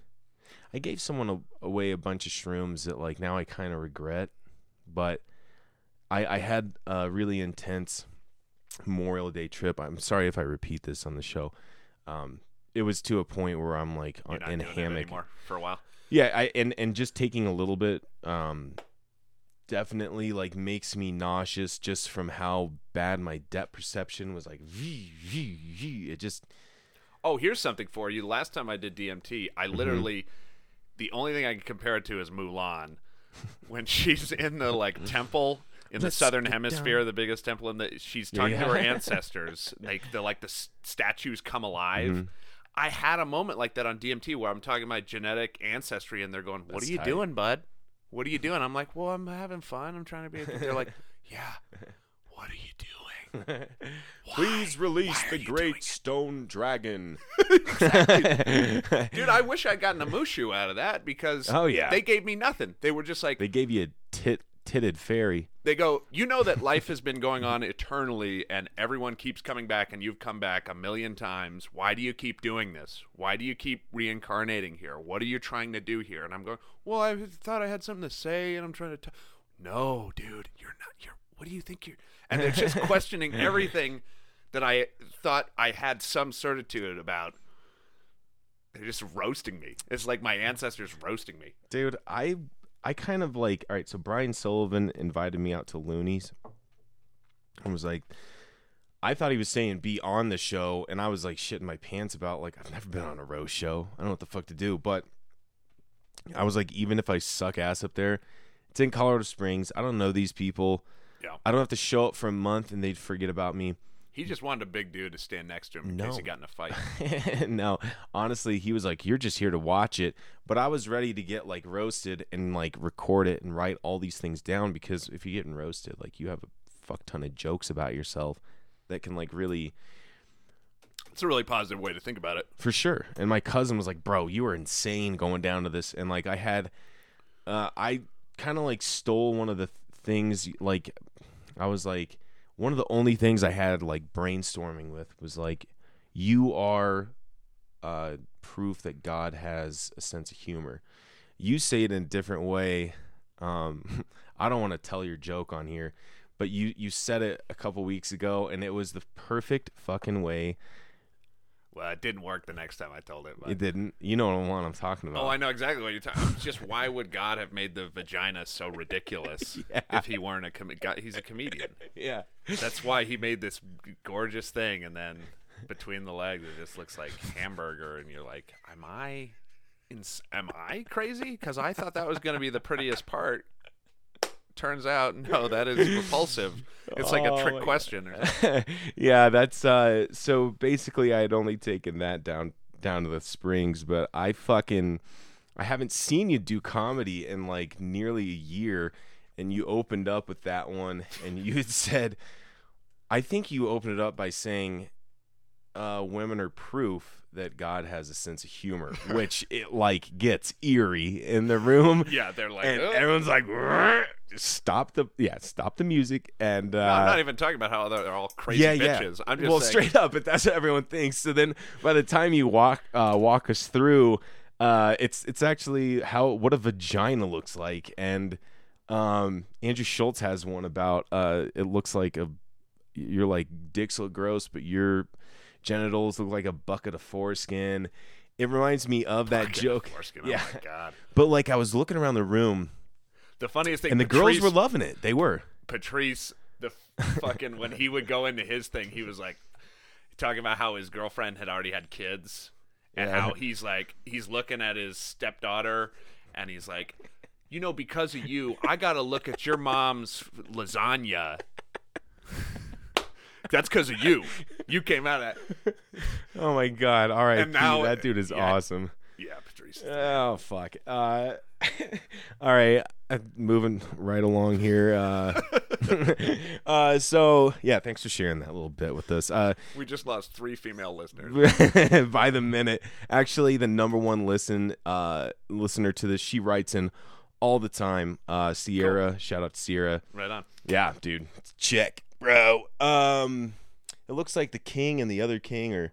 I gave someone a, away a bunch of shrooms that like now I kind of regret, but I I had a really intense Memorial Day trip. I'm sorry if I repeat this on the show. Um, it was to a point where I'm like You're on, not in hammock. for a while. Yeah, I and and just taking a little bit um definitely like makes me nauseous just from how bad my depth perception was like it just Oh, here's something for you. Last time I did DMT, I Mm-hmm. literally the only thing I can compare it to is Mulan when she's in the like temple in the southern hemisphere, down. the biggest temple in the she's Yeah, talking to her ancestors. Like the like the s- statues come alive. Mm-hmm. I had a moment like that on DMT where I'm talking my genetic ancestry and they're going, "What That's are you tight. doing, bud? What are you doing?" I'm like, "Well, I'm having fun. I'm trying to be." A-. They're like, "Yeah, what are you doing?" please release Why the great stone dragon Dude, I wish I'd gotten a mushu out of that because Oh, yeah. they gave me nothing. They were just like they gave you a tit titted fairy they go, you know that life has been going on eternally and everyone keeps coming back and you've come back a million times. Why do you keep doing this? Why do you keep reincarnating here? What are you trying to do here? And I'm going, well, I thought I had something to say and I'm trying to. T-. No, dude, you're not. You're. What do you think you're? And they're just questioning everything that I thought I had some certitude about. They're just roasting me. It's like my ancestors roasting me. dude i i kind of like all right so brian sullivan invited me out to Loonees and was like i thought he was saying be on the show and i was like shitting my pants about like i've never been on a roast show. I don't know what the fuck to do but i was like even if i suck ass up there it's in colorado springs. I don't know these people. Yeah. i don't have to show up for a month and they'd forget about me He just wanted a big dude to stand next to him in No. case he got in a fight. no, honestly, he was like, "You're just here to watch it," but I was ready to get like roasted and like record it and write all these things down because if you're getting roasted, like you have a fuck ton of jokes about yourself that can like really, It's a really positive way to think about it. for sure. And my cousin was like, "Bro, you were insane going down to this," and like I had, uh, I kind of like stole one of the th- things like I was like one of the only things I had like brainstorming with was like you are uh, proof that God has a sense of humor. You say it in a different way. Um, I don't want to tell your joke on here, but you you said it a couple weeks ago, and it was the perfect fucking way. Well, it didn't work the next time I told it. But. It didn't. You know what one I'm talking about. Oh, I know exactly what you're talking. about. Just why would God have made the vagina so ridiculous if he weren't a com- God, he's a comedian? yeah. That's why he made this gorgeous thing, and then between the legs, it just looks like hamburger, and you're like, "Am I, ins- am I crazy? Because I thought that was going to be the prettiest part. Turns out, no, that is repulsive. It's like a Oh trick my question. Or yeah, that's uh so basically I had only taken that down down to the springs, but I fucking I haven't seen you do comedy in like nearly a year and you opened up with that one and you had said I think you opened it up by saying uh women are proof that God has a sense of humor, which it like gets eerie in the room. yeah, they're like, And "Ugh." everyone's like, stop the yeah, stop the music and uh I'm not even talking about how they're all crazy yeah, bitches. Yeah. I'm just well, saying, straight up, but that's what everyone thinks. So then, by the time you walk uh, walk us through, uh, it's it's actually how what a vagina looks like, and um, Andrew Schulz has one about uh, it looks like a you're like dicks look gross, but your genitals look like a bucket of foreskin. It reminds me of that Fucking joke. foreskin, oh Yeah, Oh my god. but like I was looking around the room, The funniest thing, and the Patrice, girls were loving it. They were. Patrice, the fucking when he would go into his thing, he was like talking about how his girlfriend had already had kids, and Yeah. how he's like he's looking at his stepdaughter, and he's like, you know, because of you, I got to look at your mom's lasagna. That's because of you. You came out at Oh my god! All right, And now- that dude is yeah. awesome. yeah, Patrice. Oh fuck. Uh, all right, uh, moving right along here. Uh, uh, so yeah, thanks for sharing that little bit with us. Uh, We just lost three female listeners. by the minute, actually, the number one listen uh listener to this, she writes in all the time. Uh, Sierra, shout out to Sierra. Right on. Yeah, dude, check, bro. Um, it looks like the king and the other king are.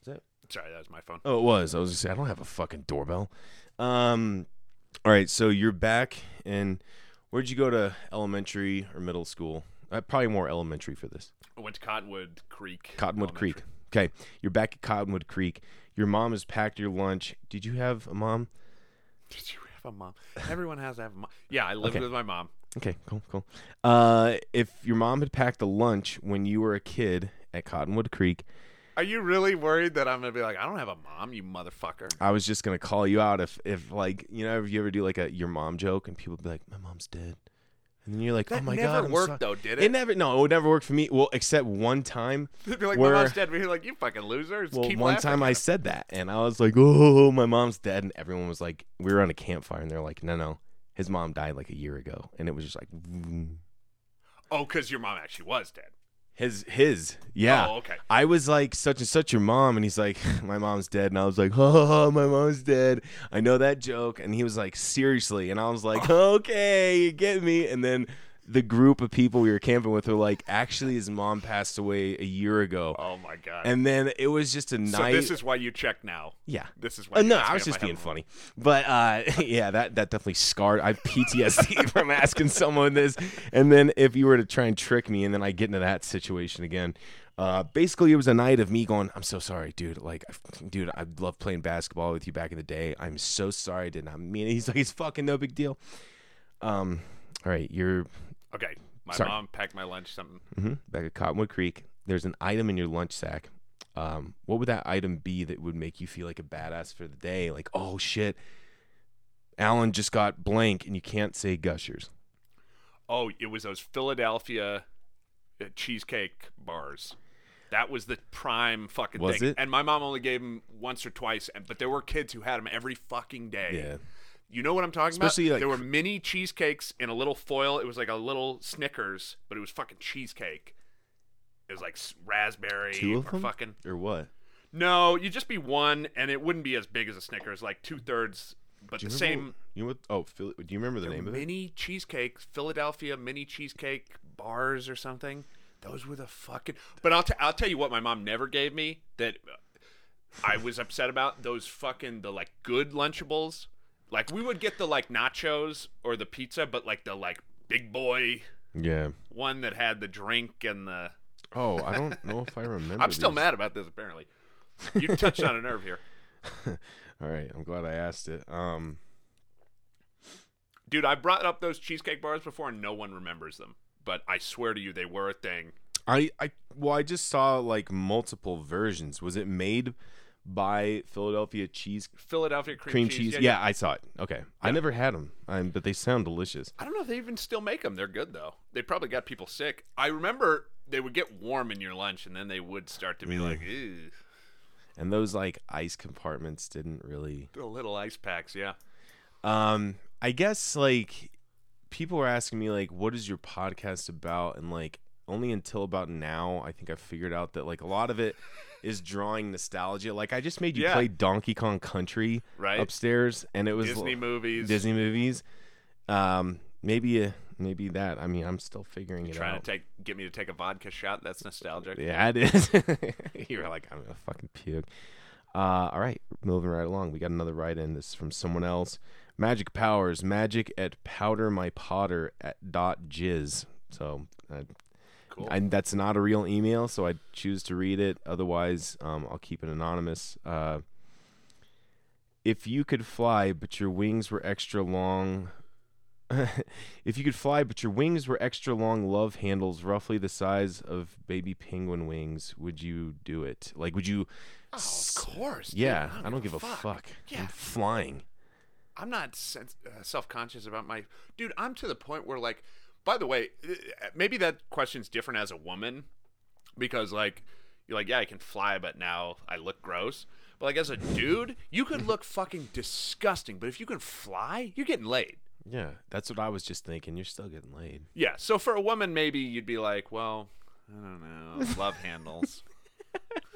Is that Sorry, that was my phone. Oh, it was. I was just saying, I don't have a fucking doorbell. Um, all right, so you're back, and where'd you go to elementary or middle school? Uh, probably more elementary for this. I went to Cottonwood Creek. Cottonwood Elementary. Creek. Okay, you're back at Cottonwood Creek. Your mom has packed your lunch. Did you have a mom? Did you have a mom? Everyone has to have a mom. Yeah, I lived Okay. with my mom. Okay, cool, cool. Uh, if your mom had packed a lunch when you were a kid at Cottonwood Creek, Are you really worried that I'm gonna be like, I don't have a mom, you motherfucker? I was just gonna call you out if, if like you know, if you ever do like a your mom joke and people be like, my mom's dead, and then you're like, That oh my never god, I'm worked sorry." though, did It it? never no, it would never work for me. Well, except one time. They'd be like, where- my mom's dead. We're like, you fucking loser. Just Well, keep one laughing time at I said that, and I was like, "Oh, my mom's dead," and everyone was like, "We were on a campfire," and they're like, "No, no, his mom died like a year ago," and it was just like, vroom. Oh, because your mom actually was dead. his his yeah. Oh, okay. I was like, "Such and such your mom," and he's like, "My mom's dead," and I was like, "Oh, my mom's dead." I know that joke, and he was like, "Seriously," and I was like, "Okay, you get me," and then. The group of people we were camping with were like, actually, his mom passed away a year ago, Oh my god. and then it was just a so night. this is why you check now. Yeah. This is why. Uh, you no, I was just being funny. But uh, yeah, that that definitely scarred. I have PTSD from asking someone this, and then if you were to try and trick me, and then I get into that situation again. Uh, basically, it was a night of me going, "I'm so sorry, dude. Like, dude, I love playing basketball with you back in the day. I'm so sorry, I did not mean it." He's like, "It's fucking no big deal." Um, all right, you're Okay. My Sorry. mom packed my lunch something. mhm, back at Cottonwood Creek. There's an item in your lunch sack. Um, what would that item be that would make you feel like a badass for the day? Like, oh shit, Alan just got blank, and you can't say Gushers. Oh, it was those Philadelphia uh, cheesecake bars. That was the prime fucking Was thing. it? And my mom only gave them once or twice, and- but there were kids who had them every fucking day. Yeah. You know what I'm talking Especially, about? like- there were mini cheesecakes in a little foil. It was like a little Snickers, but it was fucking cheesecake. It was like raspberry Two of or them? fucking. Or what? No, you'd just be one, and it wouldn't be as big as a Snickers, like two thirds, but the same. You know what? Oh, Phil, do you remember the name of it? mini cheesecakes, Philadelphia mini cheesecake bars or something. Those were the fucking. But I'll t- I'll tell you what my mom never gave me that uh, I was upset about those fucking the like good Lunchables. Like we would get the like nachos or the pizza, but like the like big boy Yeah. one that had the drink and the Oh, I don't know if I remember. I'm still these. mad about this. Apparently, you touched on a nerve here, All right, I'm glad I asked it. Um, dude. I brought up those cheesecake bars before, and no one remembers them. But I swear to you, they were a thing. I, I, well, I just saw like multiple versions. Was it made by Philadelphia Cheese Philadelphia cream, Cream cheese. Cheese? Yeah, I saw it. Okay, I never had them, um, but they sound delicious. I don't know if they even still make them. They're good though. They probably got people sick. I remember they would get warm in your lunch, and then they would start to be like, ew. And those like ice compartments didn't really. The little ice packs, yeah. Um, I guess like people were asking me like, what is your podcast about? And like only until about now, I think I figured out that like a lot of it is drawing nostalgia. Like I just made you Yeah. play Donkey Kong Country Right. upstairs, and it was Disney movies. Disney movies. Um, maybe uh maybe that. I mean, I'm still figuring it Trying out. to take get me to take a vodka shot. That's nostalgic. yeah, it is. You're like, I'm gonna fucking puke. Uh, all right, moving right along. We got another write in. This is from someone else. Magic powers, magic at powder my potter at dot jizz. So uh, Cool. I, that's not a real email, so I choose to read it. Otherwise, um, I'll keep it anonymous. Uh, if you could fly, but your wings were extra long. if you could fly, but your wings were extra long love handles, roughly the size of baby penguin wings, would you do it? Like, would you? Oh, of course. dude. Yeah, I don't give a fuck. fuck. Yeah. I'm flying. I'm not uh, self-conscious about my dude. I'm to the point where like, by the way, uh, maybe that question's different as a woman because like you're like, yeah, I can fly, but now I look gross. But like as a dude, you could look fucking disgusting, but if you can fly, you're getting laid. Yeah, that's what I was just thinking. You're still getting laid. Yeah. So for a woman, maybe you'd be like, well, I don't know, love handles.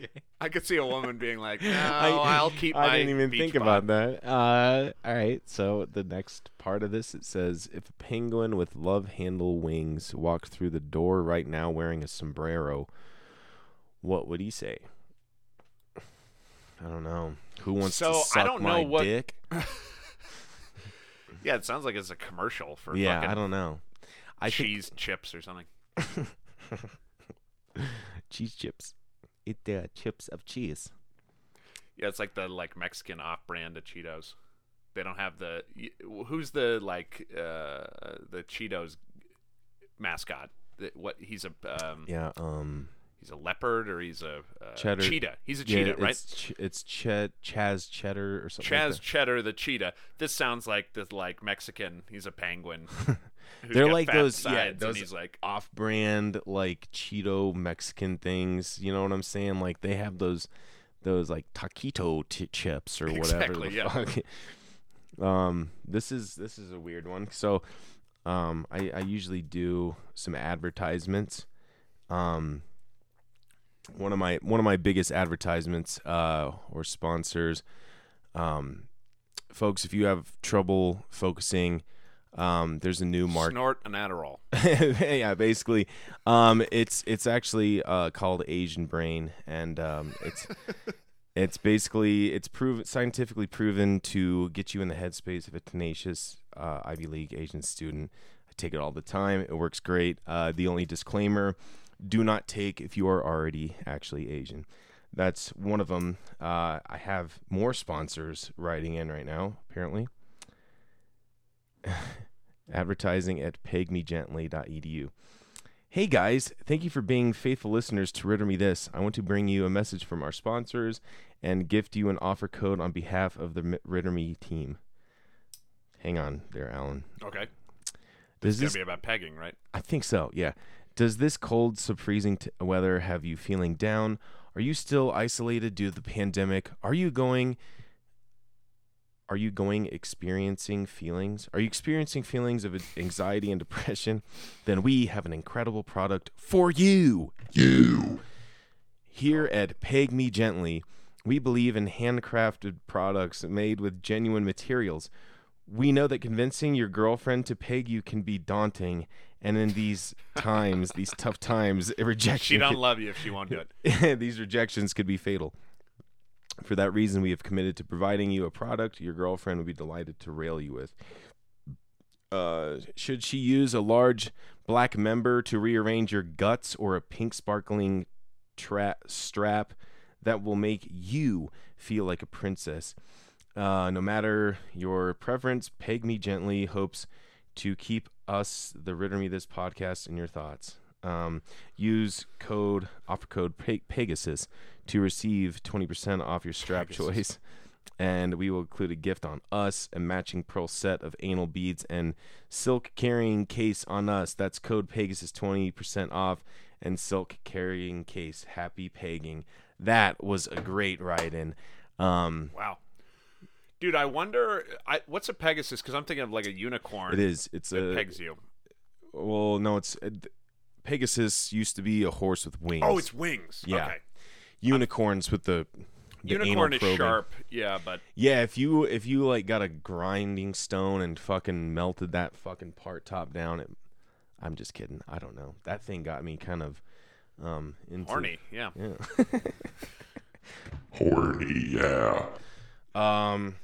Okay. I could see a woman being like, no, I, will keep my. I didn't even think bod." about that. Uh, all right. So the next part of this it says, if a penguin with love handle wings walked through the door right now wearing a sombrero, what would he say? I don't know. Who wants So, to I suck don't my know what- dick? Yeah, it sounds like it's a commercial for Yeah, fucking I don't know. I think cheese chips or something. cheese chips. Eat the chips of cheese. Yeah, it's like the like Mexican off-brand of Cheetos. They don't have the who's the like uh the Cheetos mascot. What he's a um Yeah. Um. he's a leopard or he's a uh, Cheddar. cheetah. He's a yeah, cheetah, right? It's ch- it's Ched Chaz Cheddar or something. like Chaz that. Cheddar the cheetah. This sounds like the like Mexican. He's a penguin. They're like those, yeah, those like off-brand like Cheeto Mexican things. You know what I'm saying? Like they have those those like taquito t- chips or whatever Exactly, the yeah. fuck. um, this is this is a weird one. So, um, I I usually do some advertisements. Um, one of my one of my biggest advertisements uh or sponsors um folks if you have trouble focusing um there's a new mark snort an Adderall. yeah, basically, um, it's it's actually uh, called Asian Brain, and um, it's it's basically it's proven scientifically proven to get you in the headspace of a tenacious uh, Ivy League Asian student. I take it all the time. It works great. Uh, the only disclaimer: do not take if you are already actually Asian. That's one of them. Uh, I have more sponsors writing in right now. Apparently advertising at pegmegently.edu. Hey guys, thank you for being faithful listeners to Ridder Me This. I want to bring you a message from our sponsors and gift you an offer code on behalf of the Ritter Me team. Hang on there, Alan. Okay, Does this gonna be about pegging, right? I think so, yeah. Does this cold, subfreezing t- weather have you feeling down? Are you still isolated due to the pandemic? Are you going are you going experiencing feelings? Are you experiencing feelings of anxiety and depression? Then we have an incredible product for you. You. Here at Peg Me Gently, we believe in handcrafted products made with genuine materials. We know that convincing your girlfriend to peg you can be daunting, and in these times, these tough times, rejection She don't could- love you if she won't do it. these rejections could be fatal. For that reason, we have committed to providing you a product your girlfriend would be delighted to rail you with. Uh, should she use a large black member to rearrange your guts or a pink sparkling tra- strap that will make you feel like a princess? Uh, no matter your preference, Peg Me Gently hopes to keep us, the Ridder Me This podcast, in your thoughts. Um, use code offer code Pegasus to receive 20% off your strap choice. And we will include a gift on us, a matching pearl set of anal beads, and silk carrying case on us. That's code Pegasus 20% off and silk carrying case. Happy pegging. That was a great ride in. Um, Wow. Dude, I wonder I, what's a Pegasus because I'm thinking of like a unicorn. it is. It's a. pegs you. Well, no, it's. Pegasus used to be a horse with wings. Oh, it's wings. Yeah. Okay. unicorns with the, the anal Unicorn is sharp. Yeah, but Yeah, if you if you like got a grinding stone and fucking melted that fucking part top down, it, I'm just kidding. I don't know. That thing got me kind of um into horny. Yeah. Yeah. Horny, yeah. um.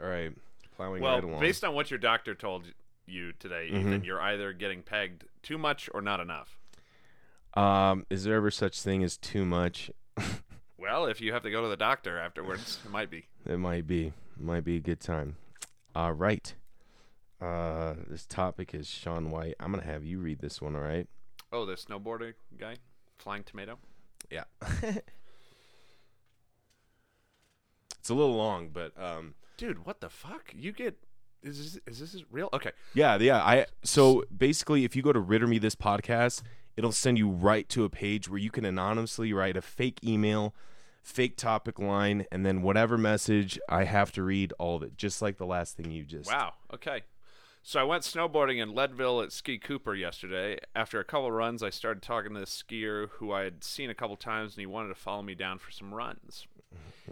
All right. Plowing Well, right along. based on what your doctor told you today, Mm-hmm. Ethan, you're either getting pegged too much or not enough. Um, is there ever such thing as too much? Well, if you have to go to the doctor afterwards, it might be. It might be. It might be a good time. All right. Uh, this topic is Shaun White. I'm gonna have you read this one. All right. Oh, the snowboarder guy, flying tomato. Yeah. it's a little long, but um. Dude, what the fuck? You get is this, is this real? Okay. Yeah, yeah. I so basically, if you go to Ridder Me This podcast, it'll send you right to a page where you can anonymously write a fake email, fake topic line, and then whatever message I have to read all of it, just like the last thing you just. Wow. Okay. So I went snowboarding in Leadville at Ski Cooper yesterday. After a couple runs, I started talking to this skier who I had seen a couple times, and he wanted to follow me down for some runs.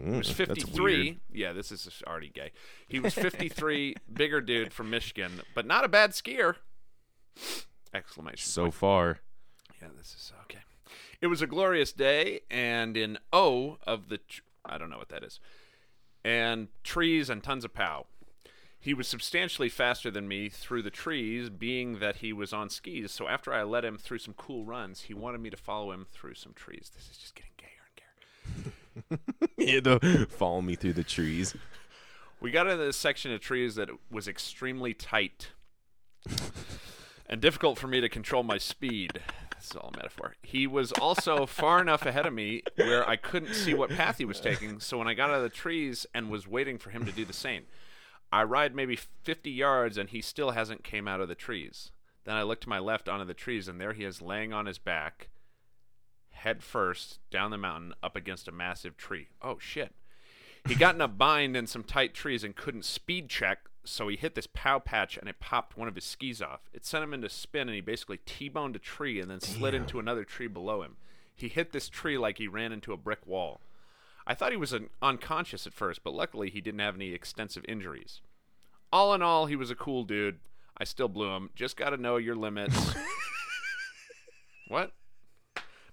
He was Mm, 53. Yeah, this is already gay. He was 53, bigger dude from Michigan, but not a bad skier. Exclamation. So point. far, Yeah, this is okay. It was a glorious day, and in O of the, tr- I don't know what that is, and trees and tons of pow. He was substantially faster than me through the trees, being that he was on skis. So after I led him through some cool runs, he wanted me to follow him through some trees. This is just getting gayer and gayer. he had to follow me through the trees. We got into this section of trees that was extremely tight and difficult for me to control my speed. This is all a metaphor. He was also far enough ahead of me where I couldn't see what path he was taking. So when I got out of the trees and was waiting for him to do the same, I ride maybe 50 yards and he still hasn't came out of the trees. Then I look to my left onto the trees and there he is laying on his back, head first down the mountain up against a massive tree. Oh shit. He got in a bind in some tight trees and couldn't speed check, so he hit this pow patch and it popped one of his skis off. It sent him into spin and he basically T-boned a tree and then slid into another tree below him. He hit this tree like he ran into a brick wall. I thought he was an unconscious at first, but luckily he didn't have any extensive injuries. All in all, he was a cool dude. I still blew him. Just got to know your limits. what?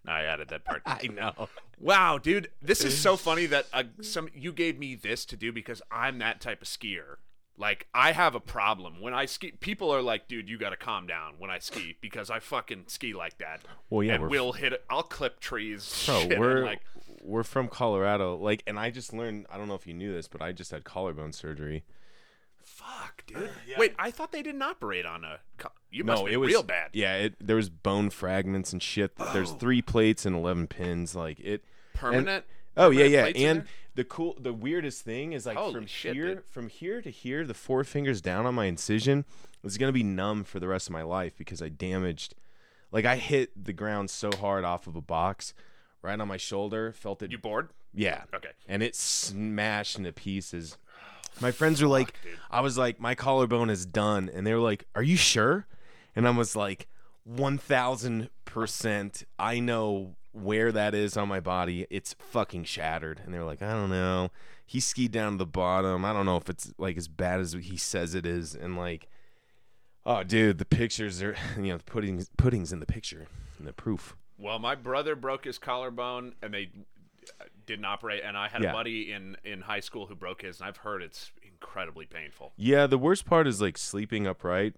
No, I added that part. I know. Wow, dude, this is so funny that uh, some you gave me this to do because I'm that type of skier. Like I have a problem when I ski. People are like, "Dude, you got to calm down when I ski because I fucking ski like that." Well, yeah, and we're- we'll hit it. I'll clip trees. Bro, shit, and, we're like, we're from Colorado. Like, and I just learned. I don't know if you knew this, but I just had collarbone surgery. fuck, dude. Wait, I thought they didn't operate on a. co- You must no, be it was real bad. Yeah, it there was bone fragments and shit. There's oh. three plates and eleven pins. Like it. Permanent. Oh yeah, yeah. And the cool, the weirdest thing is like Holy from shit, here, dude. from here to here, the four fingers down on my incision is gonna be numb for the rest of my life because I damaged. Like I hit the ground so hard off of a box, right on my shoulder. Felt it. you bored? yeah. Okay. And it smashed into pieces. My friends were like, I was like, my collarbone is done, and they were like, Are you sure? And I was like, One thousand percent. I know where that is on my body. It's fucking shattered. And they were like, I don't know. He skied down to the bottom. I don't know if it's like as bad as he says it is. And like, oh, dude, the pictures are, you know, the pudding's pudding's in the picture, and the proof. Well, my brother broke his collarbone, and they uh, didn't operate. And I had Yeah. a buddy in in high school who broke his, and I've heard it's incredibly painful. Yeah, the worst part is like sleeping upright.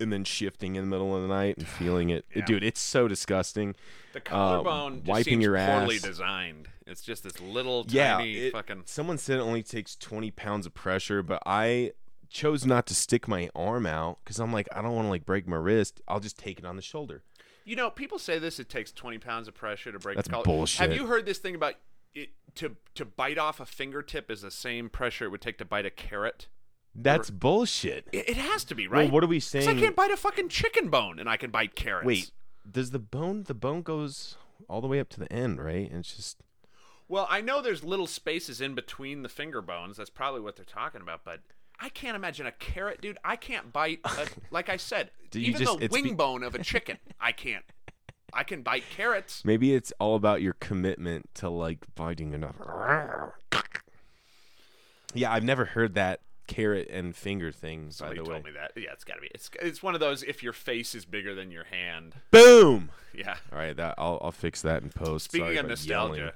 And then shifting in the middle of the night and feeling it. Dude, it's so disgusting. The collarbone Uh, wiping seems your poorly ass. designed. It's just this little Yeah, tiny it- fucking. someone said it only takes 20 pounds of pressure, but I chose not to stick my arm out because I'm like, I don't want to like break my wrist. I'll just take it on the shoulder. You know, people say this. It takes twenty pounds of pressure to break. That's the bullshit. Have you heard this thing about it? To to bite off a fingertip is the same pressure it would take to bite a carrot. That's bullshit. It, it has to be Well, right. what are we 'Cause saying? I can't bite a fucking chicken bone, and I can bite carrots. Wait, does the bone? The bone goes all the way up to the end, right? And it's just Well, I know there's little spaces in between the finger bones. That's probably what they're talking about, but. I can't imagine a carrot, dude. I can't bite, a, like I said, Do you even just- the it's wing be- bone of a chicken. I can't. I can bite carrots. maybe it's all about your commitment to like biting enough. Yeah, I've never heard that carrot and finger thing. Somebody by the told way, me that. Yeah, it's got to be. It's it's one of those. If your face is bigger than your hand, boom. yeah. All right, that I'll I'll fix that in post. Speaking Sorry of nostalgia, yelling.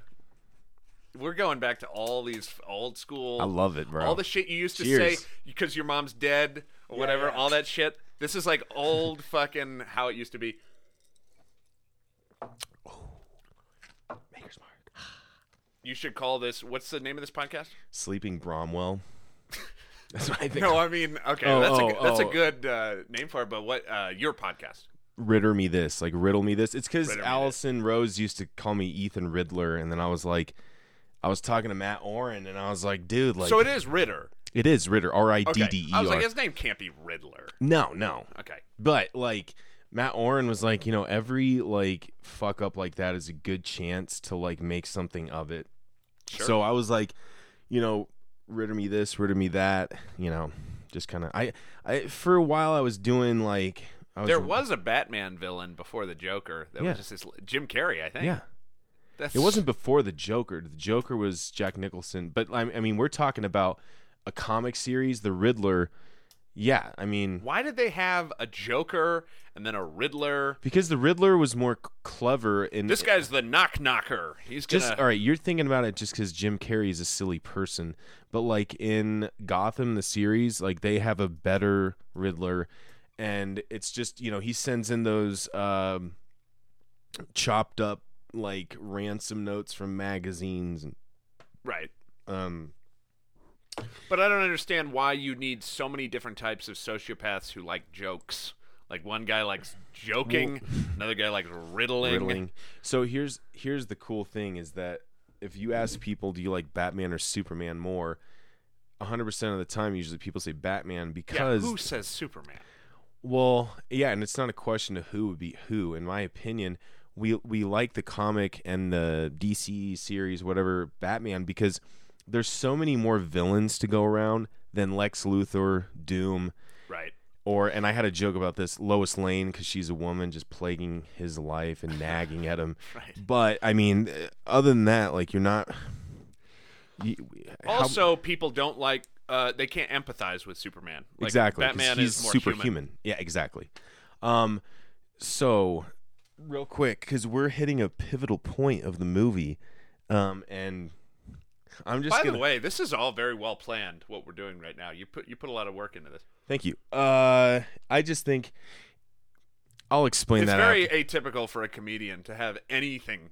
we're going back to all these old school. I love it, bro. all the shit you used to Cheers. say because your mom's dead or whatever. yeah. All that shit. This is like old fucking how it used to be. Maker's Mark. You should call this. What's the name of this podcast? Sleeping Bromwell. That's what I think. No, I mean, okay, Oh, that's oh, a that's a oh. good uh, name for it. But what uh, your podcast? Ridder me this, like riddle me this. It's because Riddle me Allison Rose used to call me Ethan Riddler, and then I was like, I was talking to Matt Oren, and I was like, dude, like, so it is Ridder. it is Ridder, R I D Okay. D E I was like, R. his name can't be Riddler. No, no, Okay. but like. Matt Oren was like, you know, every like fuck up like that is a good chance to like make something of it. Sure. So I was like, you know, rid of me this, rid of me that, you know, just kind of. I, I for a while I was doing like. I was, There was a Batman villain before the Joker. That Yeah. was just this Jim Carrey, I think. Yeah. That's, It wasn't before the Joker. The Joker was Jack Nicholson, but I I mean, we're talking about a comic series, The Riddler. Yeah, I mean, Why did they have a Joker and then a Riddler? because the Riddler was more c- clever in This guy's the knock knocker. He's gonna. just all right. You're thinking about it just because Jim Carrey is a silly person, but like in Gotham, the series, like they have a better Riddler, and it's just you know he sends in those um, chopped up like ransom notes from magazines and right. um But I don't understand why you need so many different types of sociopaths who like jokes. Like one guy likes joking, another guy likes riddling. riddling. So here's here's the cool thing is that if you ask people, do you like Batman or Superman more? 100% of the time, usually people say Batman Yeah, because who says Superman? Well, yeah, and it's not a question of who would be who. In my opinion, we we like the comic and the DC series, whatever Batman, because there's so many more villains to go around than Lex Luthor, Doom, Right. or and I had a joke about this Lois Lane because she's a woman just plaguing his life and nagging at him. Right. But I mean, uh, other than that, like you're not. You, how- Also, people don't like. Uh, they can't empathize with Superman. Like, exactly Batman he's is more superhuman human. yeah exactly um so real quick because we're hitting a pivotal point of the movie um and i'm just By gonna the way, this is all very well planned. What we're doing right now, you put you put a lot of work into this. thank you uh i just think i'll explain It's that very after. atypical for a comedian to have anything.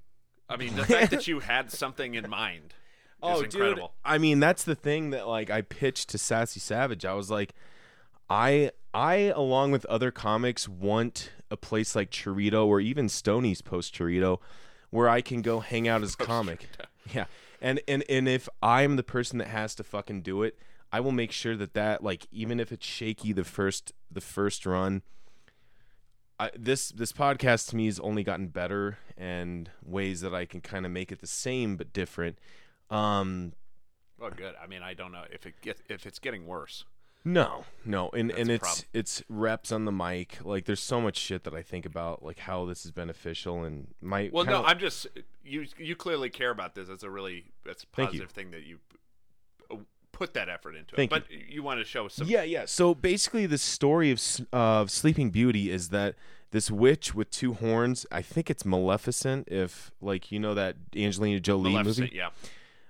I mean, the fact that you had something in mind is incredible. Dude, I mean, that's the thing that like I pitched to Sassy Savage. I was like, I I along with other comics want a place like Chorito or even Stony's post Chorito where I can go hang out as a comic. Yeah. And and and if I'm the person that has to fucking do it, I will make sure that that like even if it's shaky the first the first run I, this this podcast to me has only gotten better and ways that I can kind of make it the same but different. Um, Well, good. I mean, I don't know if it get if it's getting worse. No, no, and and it's it's reps on the mic. Like there's so much shit that I think about, like how this is beneficial and my. Well, no, kinda- I'm just you. You clearly care about this. That's a really that's a positive thing that you uh, put that effort into Thank it. But you. want to show some. Yeah, yeah. So basically, the story of of Sleeping Beauty is that this witch with two horns. I think it's Maleficent. If like you know that Angelina Jolie Maleficent, movie. yeah.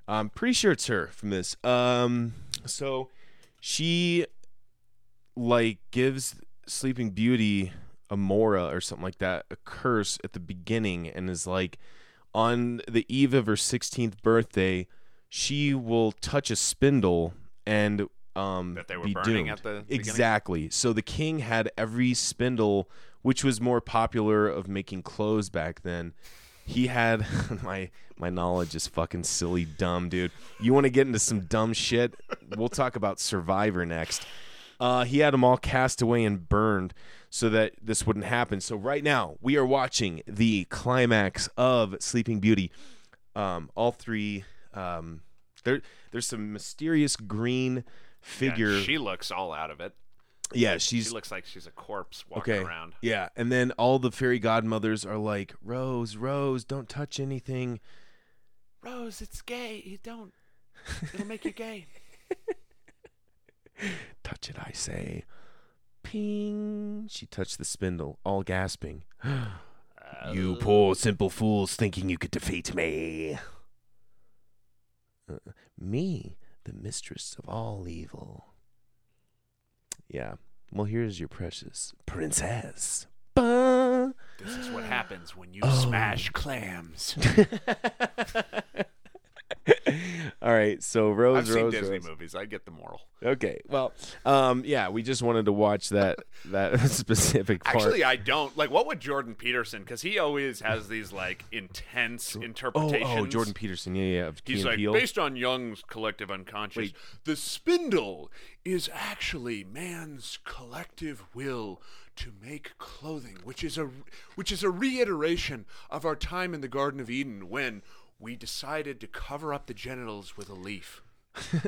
I'm pretty sure it's her from this. Um, so she like gives Sleeping Beauty, a Amora or something like that, a curse at the beginning, and is like on the eve of her 16th birthday, she will touch a spindle and um That they were be burning doomed. at the beginning? exactly. So the king had every spindle, which was more popular of making clothes back then. He had my my knowledge is fucking silly dumb, dude. You want to get into some dumb shit? We'll talk about Survivor next. Uh, he had them all cast away and burned so that this wouldn't happen. So right now we are watching the climax of Sleeping Beauty. Um, all three. Um, there, there's some mysterious green Yeah, figure. she looks all out of it. Yeah, she's She looks like she's a corpse walking okay. around. Yeah, and then all the fairy godmothers are like, "Rose, Rose, don't touch anything." Rose, it's gay. You don't. It'll make you gay. Touch it, I say. Ping. She touched the spindle, all gasping. you poor simple fools, thinking you could defeat me. Uh, me, the mistress of all evil. Yeah. Well, here's your precious princess. Ba. This is what happens when you Oh. smash clams. All right, so Rose, I've seen Rose, Disney Rose. movies. I get the moral. Okay, well, um, yeah, we just wanted to watch that that specific part. Actually, I don't. Like, what would Jordan Peterson? Because he always has these like intense oh, interpretations. oh, Jordan Peterson, yeah, yeah, He's like, based on Jung's collective unconscious, Wait. the spindle is actually man's collective will to make clothing, which is a which is a reiteration of our time in the Garden of Eden when we decided to cover up the genitals with a leaf.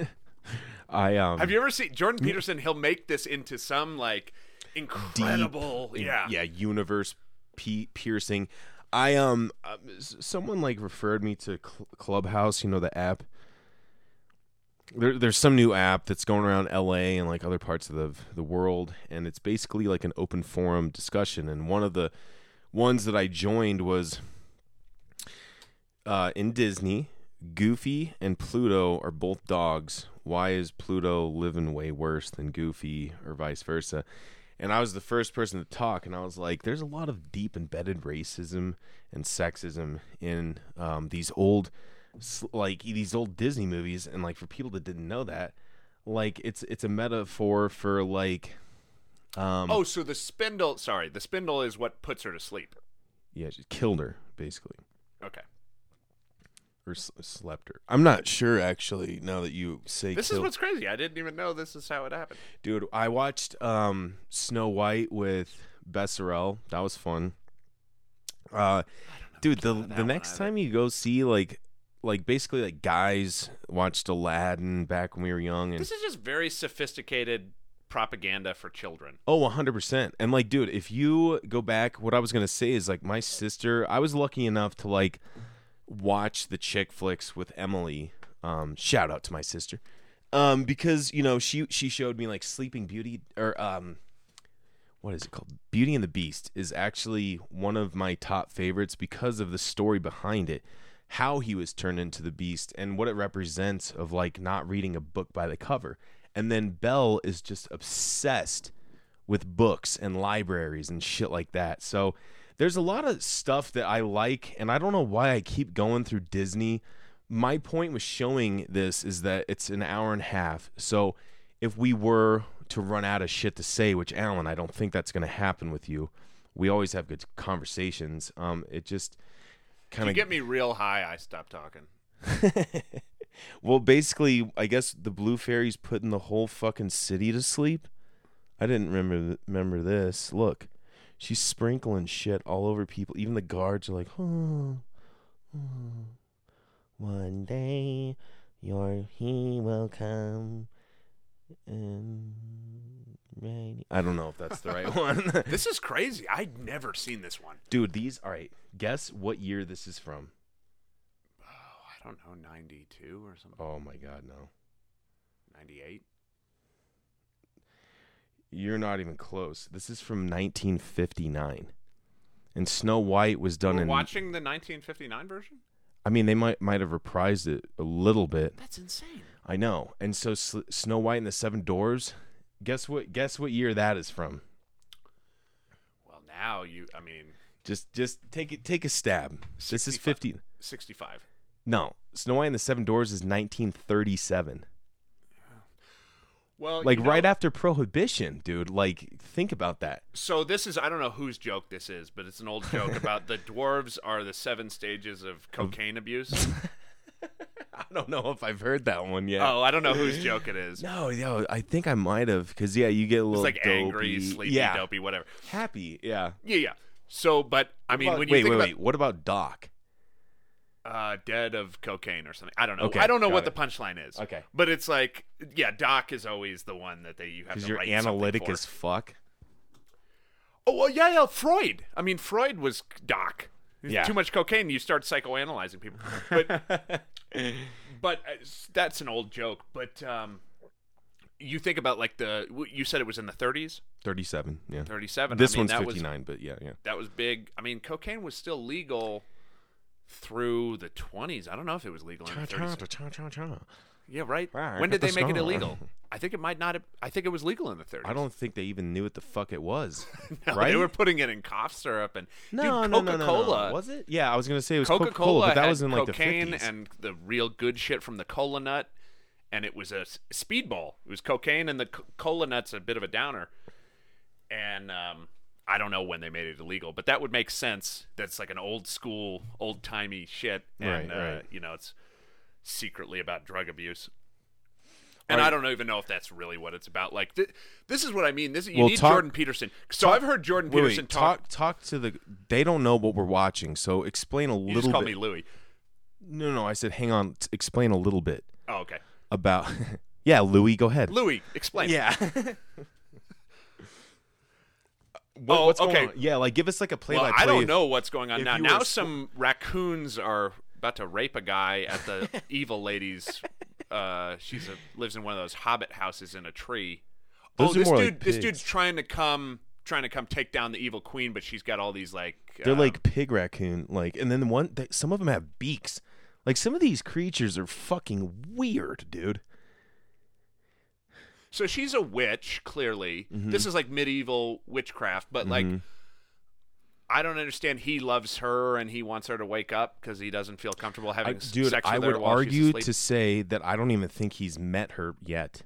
I um, Have you ever seen Jordan Peterson? He'll make this into some like incredible, deep, yeah, yeah, universe pe- piercing. I um, uh, someone like referred me to Cl- Clubhouse. You know the app. There, there's some new app that's going around L.A. and like other parts of the the world, and it's basically like an open forum discussion. And one of the ones that I joined was uh, in Disney. Goofy and Pluto are both dogs. Why is Pluto living way worse than Goofy, or vice versa? And I was the first person to talk, and I was like, "There's a lot of deep embedded racism and sexism in um, these old, like these old Disney movies." And like for people that didn't know that, like it's it's a metaphor for like, um, Oh, so the spindle. Sorry, the spindle is what puts her to sleep. yeah, she killed her basically. Okay. Or s- slept her. I'm not sure actually. Now that you say, This is killed- what's crazy. I didn't even know this is how it happened. dude. I watched um, Snow White with Besserell. That was fun. Uh, dude, the about that the one next either. time you go see like like basically like guys watched Aladdin back when we were young and This is just very sophisticated propaganda for children. Oh, 100%. And like dude, if you go back what I was going to say is like my sister, I was lucky enough to like watch the chick flicks with Emily. Um shout out to my sister. Um because, you know, she she showed me like Sleeping Beauty or um what is it called? Beauty and the Beast is actually one of my top favorites because of the story behind it. How he was turned into the beast and what it represents of like not reading a book by the cover. And then Belle is just obsessed with books and libraries and shit like that. So there's a lot of stuff that I like and I don't know why I keep going through Disney. My point with showing this is that it's an hour and a half. So if we were to run out of shit to say, which Alan, I don't think that's going to happen with you. We always have good conversations. Um, it just kind of get me real high, I stop talking. well, basically, I guess the blue fairy's putting the whole fucking city to sleep. I didn't remember th- remember this. Look, she's sprinkling shit all over people. Even the guards are like, "Oh, oh. one day your he will come." And rain. I don't know if that's the right one, This is crazy. I'd never seen this one. dude. These all right. Guess what year this is from? Oh, I don't know, 92 or something. Oh my god, no. 98? You're not even close. This is from 1959. And Snow White was done We're in watching the 1959 version? I mean, they might might have reprised it a little bit. That's insane. I know. And so Sl- Snow White and the Seven Doors. guess what guess what year that is from? Well, now you, I mean, Just just take it take a stab. This is 65. 50. 65. No. Snow White and the Seven Doors is 1937. Well, Like you know- right after Prohibition, dude. Like think about that. So this is I don't know whose joke this is, but it's an old joke about the dwarves are the seven stages of cocaine abuse. I don't know if I've heard that one yet. oh, I don't know whose joke it is. No, yo, I think I might have because yeah, you get a It's little like angry, dopey. sleepy, yeah, dopey, whatever. happy, yeah. Yeah, yeah. So, but I mean, about- when you wait, think wait, about wait. What about Doc? Uh, dead of cocaine or something, I don't know. Okay, I don't know what it. the punchline is. Okay. but it's like, yeah, Doc is always the one that they you have Because to you're analytic as fuck. Oh well, yeah, yeah. Freud. I mean, Freud was Doc. Yeah. Too much cocaine, you start psychoanalyzing people. But, but uh, that's an old joke. But um, you think about like the you said it was in the 30s, Thirty-seven. Yeah. 37. This I mean, one's that was fifty-nine, but yeah, yeah. that was big. I mean, cocaine was still legal through the 20s. I don't know if it was legal in the 30s. Yeah, right. Right, When did they the make it illegal? I think it might not. Have, I think it was legal in the 30s. I don't think they even knew what the fuck it was. No, right? They were putting it in cough syrup and no, dude, no, no, no, no. Was it? Yeah, I was gonna say it was Coca Coca-Cola, but that was in like the 50s. and the real good shit from the cola nut, and it was a speedball. It was cocaine and the c- cola nut's a bit of a downer, and um, I don't know when they made it illegal, but that would make sense. That's like an old school, old timey shit, and Right, uh, you know it's secretly about drug abuse. And Right. I don't even know if that's really what it's about. Like, th- this is what I mean. This you Well, need talk- Jordan Peterson. So talk- I've heard Jordan Peterson talk. talk talk to the they don't know what we're watching so explain a little just call bit me Louie. no no i said hang on explain a little bit Oh, okay. about yeah louis go ahead Louie, explain. yeah Oh, what's going okay. on? yeah like give us like a play Well, by play I don't know what's going on now. you were Now some raccoons are about to rape a guy at the evil lady's. Uh, she's a, lives in one of those hobbit houses in a tree. Those oh, this dude, like this dude's trying to come, trying to come take down the evil queen, but she's got all these like. they're um, like pig raccoon like and then the one they, some of them have beaks like some of these creatures are fucking weird dude So she's a witch. Clearly, Mm-hmm. this is like medieval witchcraft, but like. I don't understand. He loves her and he wants her to wake up because he doesn't feel comfortable having s- dude sex i with would her while she's argue asleep. to say that i don't even think he's met her yet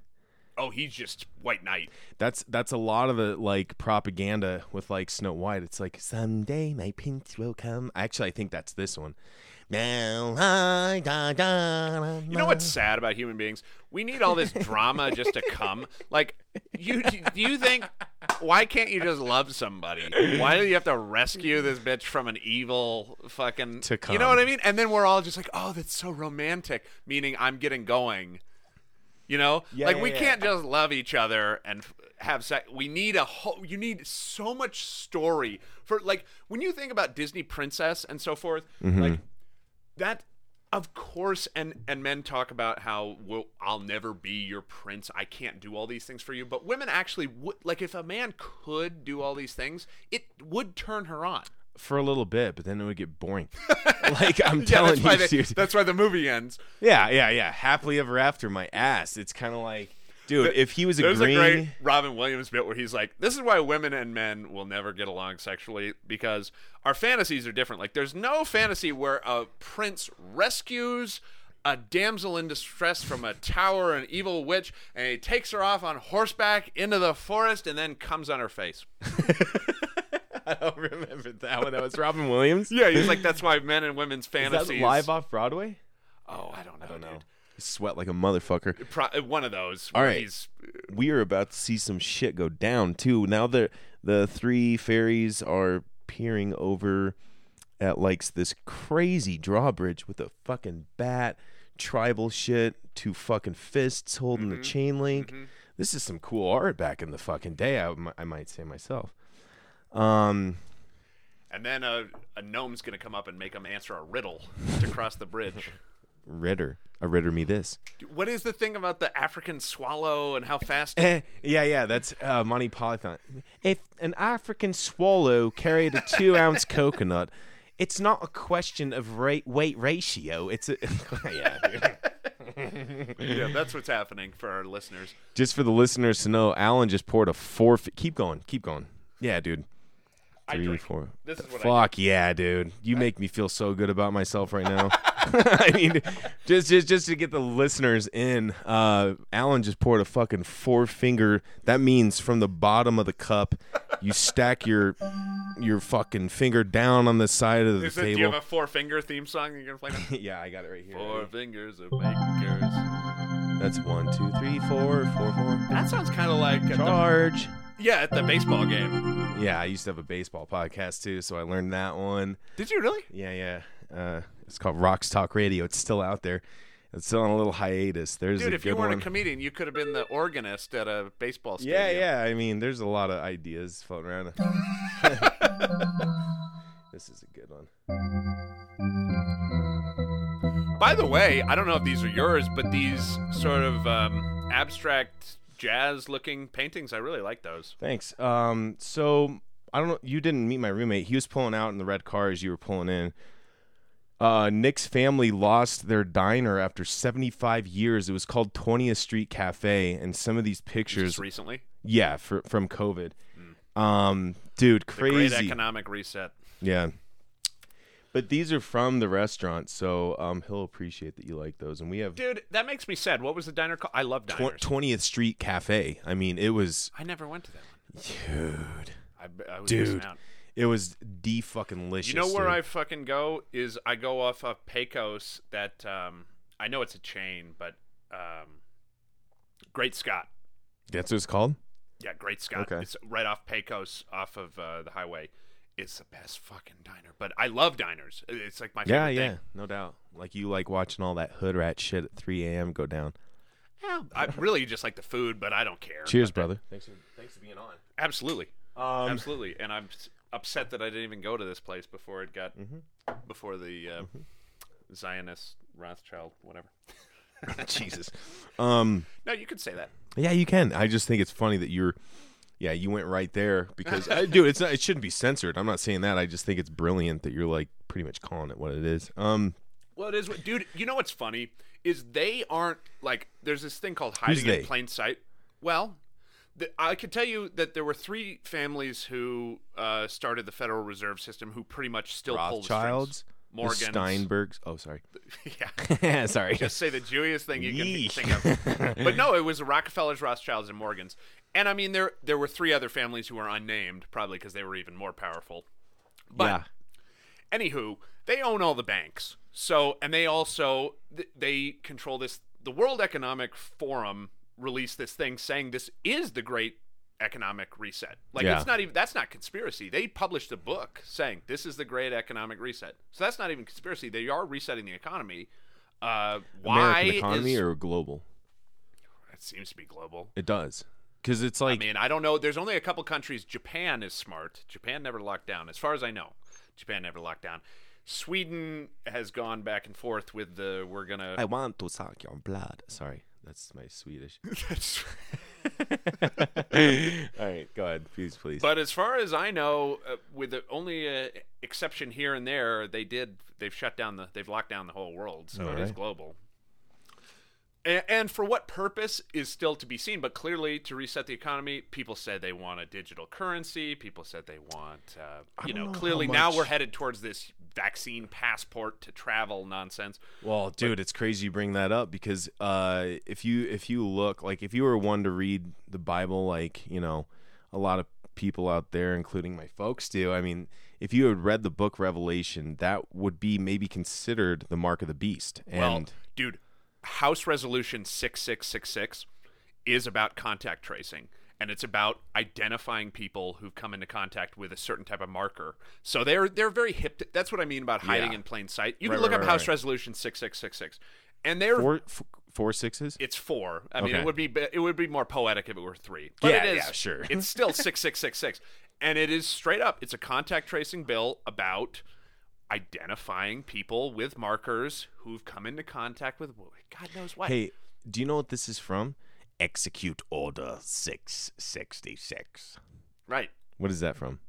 Oh, he's just White Knight. That's that's a lot of the like propaganda with like Snow White. It's like someday my prince will come. Actually, I think that's this one. You know what's sad about human beings? We need all this drama just to come. Like, you do you think? Why can't you just love somebody? Why do you have to rescue this bitch from an evil fucking? To You know what. I mean? And then we're all just like, oh, that's so romantic. Meaning, I'm getting going. You know, Yeah, like yeah, we yeah. can't just love each other and have sex. We need a whole. You need so much story for like when you think about Disney princess and so forth. Mm-hmm. Like that of course and and men talk about how well, I'll never be your prince I can't do all these things for you but women actually would like if a man could do all these things it would turn her on for a little bit, but then it would get boring. like I'm yeah telling that's why you, they, that's why the movie ends yeah, yeah, yeah. Happily ever after, my ass. It's kind of like, dude, if he was a there's agreeing, a great Robin Williams bit where he's like this is why women and men will never get along sexually because our fantasies are different like there's no fantasy where a prince rescues a damsel in distress from a tower, an evil witch, and he takes her off on horseback into the forest and then comes on her face. I don't remember that one. That was Robin Williams. Yeah, he's like, that's why men and women's Is fantasies. that live off Broadway? Oh, I don't know. I don't know. Sweat like a motherfucker. Pro- one of those. All right. He's, we are about to see some shit go down too. Now the the three fairies are peering over at like this crazy drawbridge with a fucking bat, tribal shit, two fucking fists holding Mm-hmm. the chain link. This is some cool art back in the fucking day. I, I might say myself. Um, and then a, a gnome's going to come up and make him answer a riddle to cross the bridge. Ridder, a Ridder me this. what is the thing about the African swallow and how fast? Eh, yeah, yeah, that's uh, Monty Python. If an African swallow carried a two ounce coconut, it's not a question of rate weight ratio. It's a yeah. Dude. yeah, that's what's happening for our listeners. Just for the listeners to know, Alan just poured a four. Keep going, keep going. Yeah, dude. Three, four. This is what Fuck yeah, dude! You make me feel so good about myself right now. I mean, just just just to get the listeners in, uh, Alan just poured a fucking four finger. That means from the bottom of the cup, you stack your your fucking finger down on the side of the Is it, table. do you have a four finger theme song you're gonna play? yeah, I got it right here. four fingers of makers. That's one, two, three, four, four, four. That sounds kind of like at the, Charge. yeah at the baseball game. Yeah, I used to have a baseball podcast too, so I learned that one. Did you really? Yeah, yeah. Uh, it's called Rocks Talk Radio. It's still out there. It's still on a little hiatus. There's Dude, a if good you weren't one. a comedian, you could have been the organist at a baseball stadium. yeah, yeah. I mean, there's a lot of ideas floating around. this is a good one. By the way, I don't know if these are yours, but these sort of um, abstract jazz-looking paintings, I really like those. Thanks. Um, so I don't know. You didn't meet my roommate. He was pulling out in the red car as you were pulling in. Uh, Nick's family lost their diner after 75 years. It was called 20th Street Cafe, and some of these pictures, Just recently, yeah, for, from COVID. Um, dude, the great crazy. economic reset. Yeah. But these are from the restaurant, so um, he'll appreciate that you like those. And we have Dude, that makes me sad. What was the diner called? I love diners. twentieth Street Cafe. I mean, it was I never went to that one. dude, I, I was Dude, out. It was de fucking licious. You know where dude. I fucking go is I go off of Pecos. That um, I know it's a chain, but um, Great Scott. That's what it's called. Yeah, Great Scott. Okay. It's right off Pecos, off of uh, the highway. It's the best fucking diner. But I love diners. It's like my Yeah, favorite yeah, thing. no doubt. Like you like watching all that hood rat shit at 3 a.m. go down. Yeah, I really just like the food, but I don't care. Cheers, brother. Thanks for thanks for being on. Absolutely, Um, absolutely. And I'm s- upset that I didn't even go to this place before it got Mm-hmm. before the uh, Zionist Rothschild, whatever. Jesus. Um, No, you could say that. yeah, you can. I just think it's funny that you're. Yeah, you went right there because, I, dude, it's not. It shouldn't be censored. I'm not saying that. I just think it's brilliant that you're like pretty much calling it what it is. Um, Well, it is, what- dude. You know what's funny is they aren't like. There's this thing called hiding in plain sight. Well, I could tell you that there were three families who uh, started the Federal Reserve System who pretty much still pull the strings. Morgans. Steinbergs. Oh, sorry. yeah. sorry. Just say the Jewiest thing you can think of. but no, it was the Rockefellers, Rothschilds, and Morgans. And I mean, there there were three other families who were unnamed, probably because they were even more powerful. But yeah. anywho, they own all the banks. So, and they also they control this. The World Economic Forum released this thing saying this is the great economic reset. Like Yeah. it's not even that's not conspiracy. They published a book saying this is the great economic reset. So that's not even conspiracy. They are resetting the economy. Uh, why American economy is, or global? it seems to be global. It does. Because it's like, I mean, I don't know. There's only a couple countries. Japan is smart. Japan never locked down, as far as I know. Japan never locked down. Sweden has gone back and forth with the we're gonna. I want to suck your blood. Sorry, that's my Swedish. All right, go ahead, please, please. but as far as I know, uh, with the only uh, exception here and there, they did. They've shut down the. They've locked down the whole world, so it is global. And, and for what purpose is still to be seen. But clearly, to reset the economy, people said they want a digital currency. People said they want, uh, you know, know clearly now we're headed towards this vaccine passport to travel nonsense. Well, dude, it's crazy you bring that up because uh, if you if you look like if you were one to read the Bible, like you know, a lot of people out there, including my folks, do. I mean, if you had read the book Revelation, that would be maybe considered the mark of the beast. And Well, dude, House Resolution 6666 is about contact tracing. And it's about identifying people who've come into contact with a certain type of marker. So they're they're very hip. To, that's what I mean about hiding Yeah. in plain sight. You Right, can look right, up right, House. Resolution 6666, and they're four f- four sixes. it's four. I mean, Okay. it would be it would be more poetic if it were three. But Yeah, it is, yeah, sure. it's still six six six six, and it is straight up. It's a contact tracing bill about identifying people with markers who've come into contact with God knows what. Hey, do you know what this is from? Execute Order six sixty six. right. What is that from?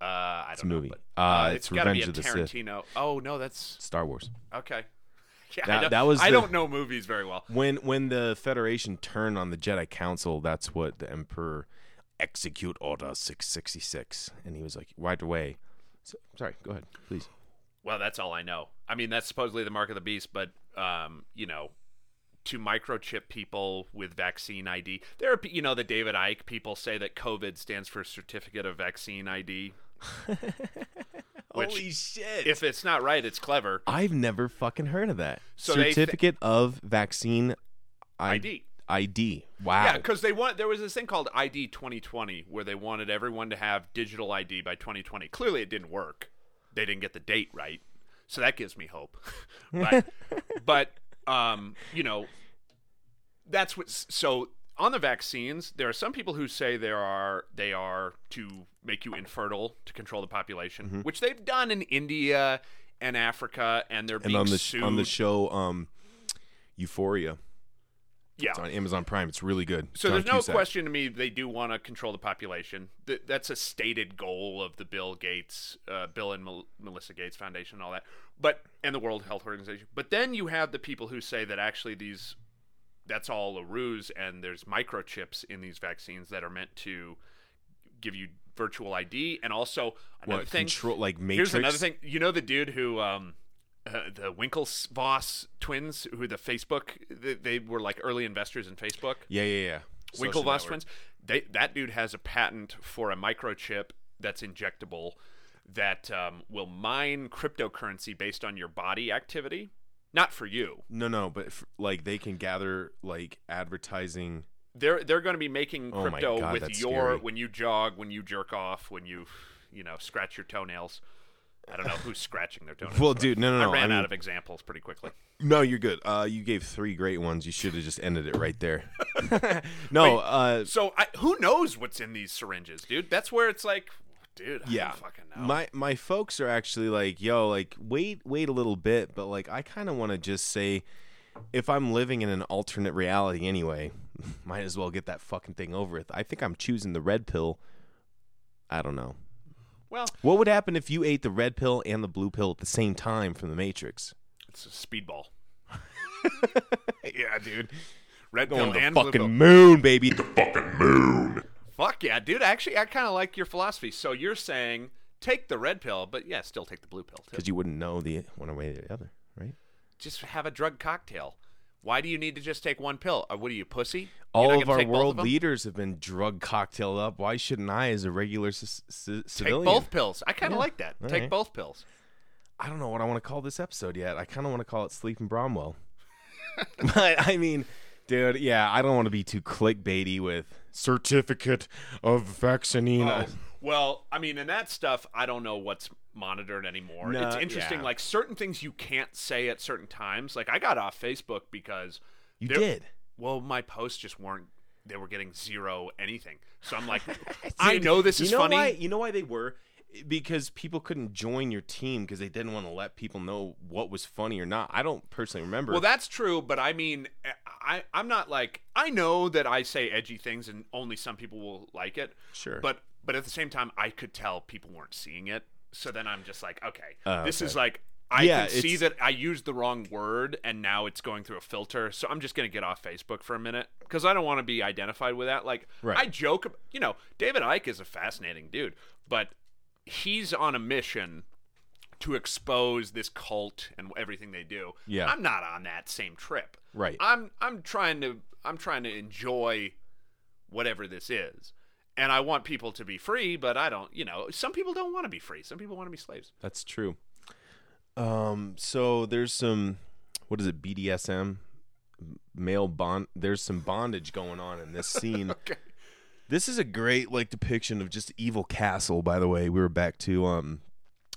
Uh, I don't It's a know, movie. but, Uh, it's it's got to be Revenge a of the Sith. Tarantino. Oh no, that's Star Wars. okay. Yeah, That- I don't, that was I the- don't know movies very well. When when the Federation turned on the Jedi Council, that's what the Emperor execute order 666 and he was like right away so, sorry go ahead please Well, that's all I know. I mean, that's supposedly the mark of the beast, but um, you know, to microchip people with vaccine ID, there are you know the David Icke people say that COVID stands for Certificate of Vaccine ID. Which, holy shit If it's not right, it's clever. i've never fucking heard of that So they th- certificate of vaccine I- ID. id wow Yeah, because they want there was this thing called ID 2020 where they wanted everyone to have digital ID by 2020. Clearly, it didn't work. They didn't get the date right, so that gives me hope. but, but um, you know, that's what. So on the vaccines, there are some people who say there are they are to make you infertile to control the population, which they've done in India and Africa, and they're and being on the sued. on the show um euphoria yeah, it's on amazon prime it's really good So there's no Cusack. question to me they do want to control the population. Th- that's a stated goal of the Bill Gates, uh, Bill and Mel- Melissa Gates Foundation, and all that. But and the World Health Organization. But then you have the people who say that actually these, that's all a ruse, and there's microchips in these vaccines that are meant to give you virtual ID, and also another what thing. control like matrix Here's another thing. You know the dude who um uh, the Winklevoss twins who the Facebook they, they were like early investors in Facebook. yeah yeah yeah Social Winklevoss network. twins. They that dude has a patent for a microchip that's injectable that um, will mine cryptocurrency based on your body activity. Not for you. No, no, but like they can gather like advertising. They're they're going to be making Oh crypto God, with your scary. when you jog, when you jerk off, when you you know scratch your toenails. I don't know who's scratching their toenails. Well, dude, no, no, no. I ran I out of examples pretty quickly. No, you're good. Uh, you gave three great ones. You should have just ended it right there. no, uh, So I, who knows what's in these syringes, dude? That's where it's like, dude, I yeah. don't fucking know. My my folks are actually like, yo, like wait, wait a little bit, but like I kind of want to just say, if I'm living in an alternate reality anyway, might as well get that fucking thing over with. I think I'm choosing the red pill. I don't know. Well, What would happen if you ate the red pill and the blue pill at the same time from the Matrix? it's a speedball. yeah, dude. Red Going pill to the and blue fucking pill. moon, baby. The fucking moon. Fuck yeah, dude. Actually, I kind of like your philosophy. So you're saying take the red pill, but yeah, still take the blue pill too. Because you wouldn't know the one way or the other, right? Just have a drug cocktail. Why do you need to just take one pill? Uh, what are you, pussy? You're All of our world of leaders have been drug cocktailed up. Why shouldn't I, as a regular c- c- Take civilian? both pills. I kind of Yeah. like that. All take right. both pills. I don't know what I want to call this episode yet. I kind of want to call it Sleeping Bromwell. but I mean, dude, yeah, I don't want to be too clickbaity with certificate of vaccine. Oh, well, I mean, and that stuff, I don't know what's monitored anymore. No, it's interesting. yeah. Like certain things you can't say at certain times. Like I got off Facebook because You there- did. Well, my posts just weren't. They were getting zero anything. So I'm like, I know this you is know funny. Why, you know why they were? Because people couldn't join your team because they didn't want to let people know what was funny or not. I don't personally remember. Well, that's true, but I mean, I I'm not like I know that I say edgy things and only some people will like it. Sure. But but at the same time, I could tell people weren't seeing it. So then I'm just like, okay, Oh, this okay. is like I Yeah, can see that I used the wrong word and now it's going through a filter. So I'm just gonna get off Facebook for a minute because I don't want to be identified with that. Like Right. I joke, you know, David Icke is a fascinating dude, but he's on a mission to expose this cult and everything they do. Yeah. I'm not on that same trip. Right. I'm I'm trying to I'm trying to enjoy whatever this is. And I want people to be free, but I don't, you know, some people don't want to be free. Some people want to be slaves. That's true. Um, so there's some, what is it, BDSM, male bond. There's some bondage going on in this scene. Okay. This is a great like depiction of just evil castle. By the way, we were back to um,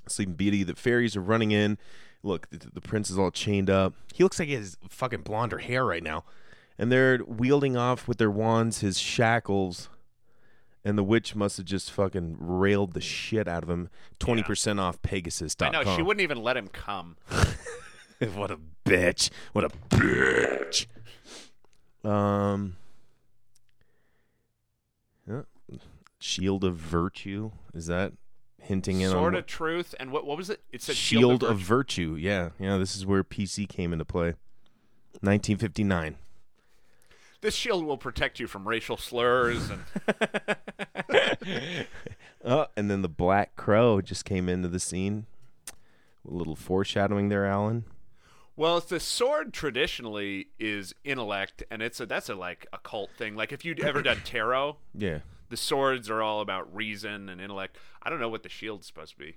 Sleeping Beauty. The fairies are running in. Look, the, the prince is all chained up. He looks like he has fucking blonder hair right now, and they're wielding off with their wands his shackles. And the witch must have just fucking railed the shit out of him. Twenty percent off Pegasus. I know she wouldn't even let him come. what a bitch! What a bitch! Um, yeah. Shield of Virtue is that hinting in Sword on of Truth and what what was it? It said Shield, of, Virtue. Virtue? Yeah, yeah. This is where PC came into play. 1959. This shield will protect you from racial slurs and Oh, and then the Black Crow just came into the scene. A little foreshadowing there, Alan. Well, the sword traditionally is intellect, and it's a that's a like a cult thing. Like if you'd ever done tarot, Yeah. the swords are all about reason and intellect. I don't know what the shield's supposed to be.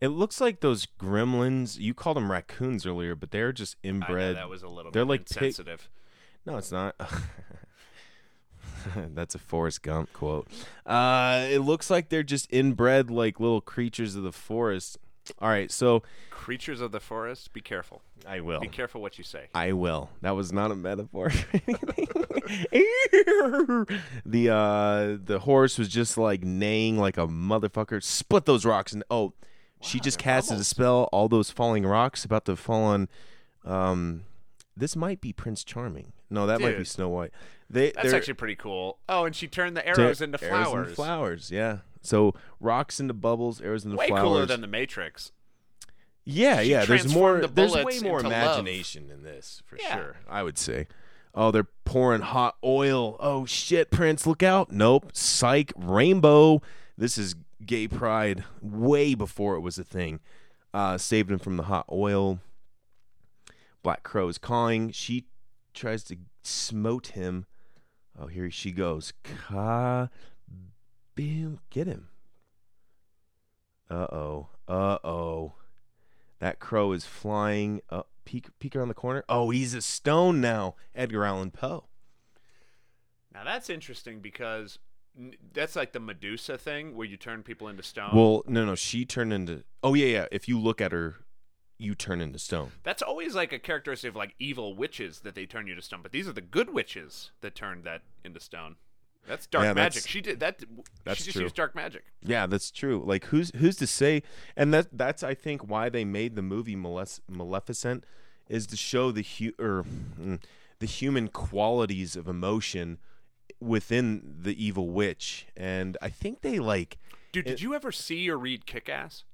It looks like those gremlins. You called them raccoons earlier, but they're just inbred. that was a little they're bit like pig- insensitive. No, it's not. That's a Forrest Gump quote. Uh, it looks like they're just inbred, like little creatures of the forest. All right, so Creatures of the forest, be careful. I will. Be careful what you say. I will. That was not a metaphor. the uh the horse was just like neighing like a motherfucker. Split those rocks and oh, she just casted a spell. All those falling rocks about to fall on. Um, this might be Prince Charming. No, that might be Snow White. They That's they're- actually pretty cool. Oh, and she turned the arrows into arrows flowers. and flowers. Yeah. So rocks into bubbles, arrows into Way flowers. cooler than the Matrix. Yeah, She yeah. There's more. the There's way more into love. imagination in this for Yeah. sure. I would say. Oh, they're pouring hot oil. Oh shit, Prince, look out! Nope, psych, rainbow. This is gay pride way before it was a thing. Uh, saved him from the hot oil. Black Crow is calling. She tries to smote him. Oh, here she goes. Ka, bam, get him. Uh oh. Uh oh. That crow is flying up. Peek, peek around the corner. Oh, he's a stone now. Edgar Allan Poe. Now that's interesting because that's like the Medusa thing where you turn people into stone. Well, no, no. She turned into. Oh, yeah, yeah. If you look at her, you turn into stone. that's always like a characteristic of like evil witches that they turn you to stone. But these are the good witches that turned that into stone. That's dark Yeah, magic. that's- She did that. that's she just true. used dark magic. Yeah, that's true. Like, who's who's to say? And that that's I think why they made the movie Malef- Maleficent is to show the hu- or mm, the human qualities of emotion within the evil witch. And I think they like. Dude, did It- you ever see or read Kick Ass?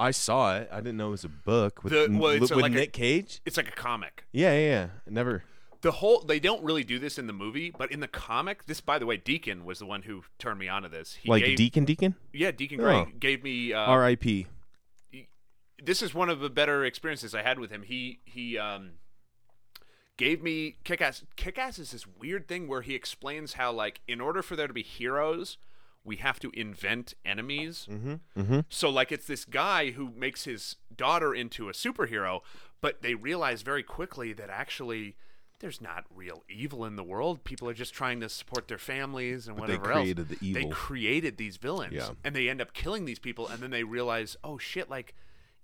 I saw it. I didn't know it was a book with, The- well, it's with like a- Nick Cage. It's like a comic. Yeah, yeah, yeah. Never. The whole they don't really do this in the movie, but in the comic, this by the way, Deacon was the one who turned me onto this. He like gave, Deacon Deacon. yeah, Deacon Oh. Gray gave me uh, R.I.P. this is one of the better experiences I had with him. He he um gave me kick ass. Kick ass is this weird thing where he explains how like in order for there to be heroes, we have to invent enemies. Mm-hmm. Mm-hmm. So like it's this guy who makes his daughter into a superhero, but they realize very quickly that actually. There's not real evil in the world. People are just trying to support their families and But they created else. the They created these villains, Yeah. and they end up killing these people, and then they realize, oh shit, like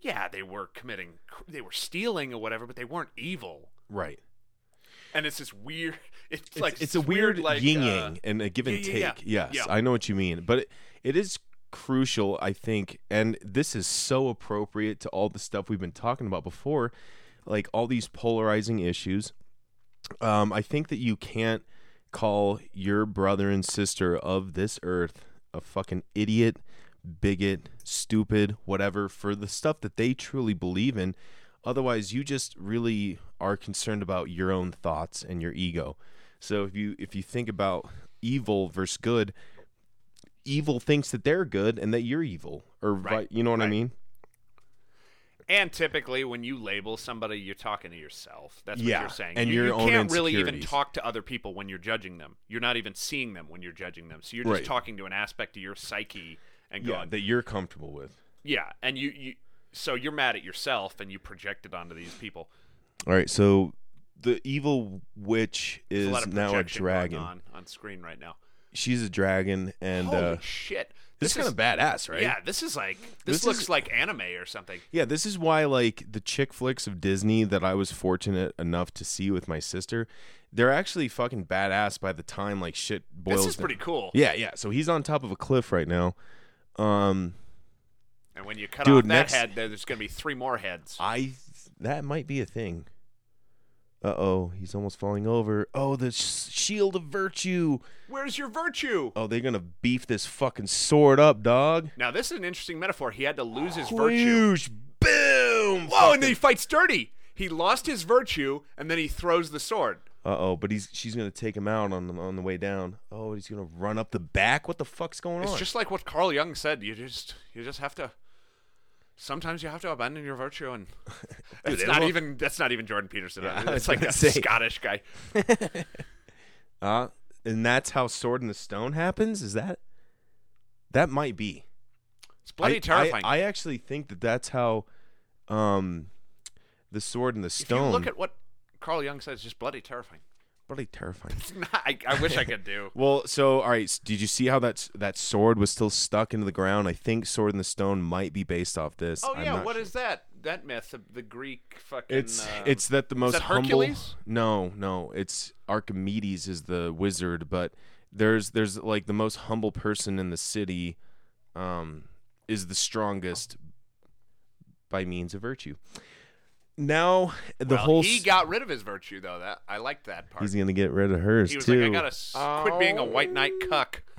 yeah, they were committing, they were stealing or whatever, but they weren't evil. Right. And it's this weird. It's, like it's a weird like yin uh, yang and a give and yeah, yeah, yeah. take. Yes. I know what you mean, but it, it is crucial, I think, and this is so appropriate to all the stuff we've been talking about before, like all these polarizing issues. Um, I think that you can't call your brother and sister of this earth a fucking idiot, bigot, stupid, whatever for the stuff that they truly believe in. Otherwise, you just really are concerned about your own thoughts and your ego. So if you if you think about evil versus good, evil thinks that they're good and that you're evil, or Right, you know what I mean? And typically, when you label somebody, you're talking to yourself. That's what Yeah, you're saying. and you, your you can't really even talk to other people when you're judging them. You're not even seeing them when you're judging them. So you're just Right. talking to an aspect of your psyche and Yeah, that you're comfortable with. yeah. And you, you, so you're mad at yourself and you project it onto these people. All right, so the evil witch There's is a lot of now a projection going dragon. on on screen right now. She's a dragon, and Holy uh, shit! this is kind of badass, right? Yeah, this is like this, This looks is- like anime or something. Yeah, this is why like the chick flicks of Disney that I was fortunate enough to see with my sister, they're actually fucking badass by the time like shit boils. This is down. pretty cool. Yeah, yeah. So he's on top of a cliff right now. Um, And when you cut Dude, off that next- head, there- there's going to be three more heads. I that might be a thing. Uh oh, he's almost falling over. Oh, the sh- shield of virtue. Where's your virtue? Oh, they're gonna beef this fucking sword up, dog. Now this is an interesting metaphor. He had to lose his virtue. Whoosh, boom. Whoa! And then he fights dirty. He lost his virtue, and then he throws the sword. Uh oh, but he's she's gonna take him out on the, on the way down. Oh, he's gonna run up the back. What the fuck's going on? It's on? just like what Carl Jung said. You just you just have to. Sometimes you have to abandon your virtue, and it's not even that's not even Jordan Peterson. Yeah, it's like a say. Scottish guy. uh, and that's how Sword in the Stone happens. Is that? That might be. It's bloody I, terrifying. I, I actually think that that's how, um, the Sword in the if Stone. you look at what Carl Jung says, it's just bloody terrifying. Bloody terrifying. Not, I, I wish I could do. Well, so all right, did you see how that that sword was still stuck into the ground? I think Sword in the Stone might be based off this. Oh yeah, what sure. is that? That myth, of the Greek fucking. It's uh, it's that the most that humble. No, no, it's Archimedes is the wizard, but there's there's like the most humble person in the city, um, is the strongest by means of virtue. Now the well, whole he got rid of his virtue though. That I liked that part. he's gonna get rid of hers He was too. like, I gotta s- quit being a white knight Oh. cuck.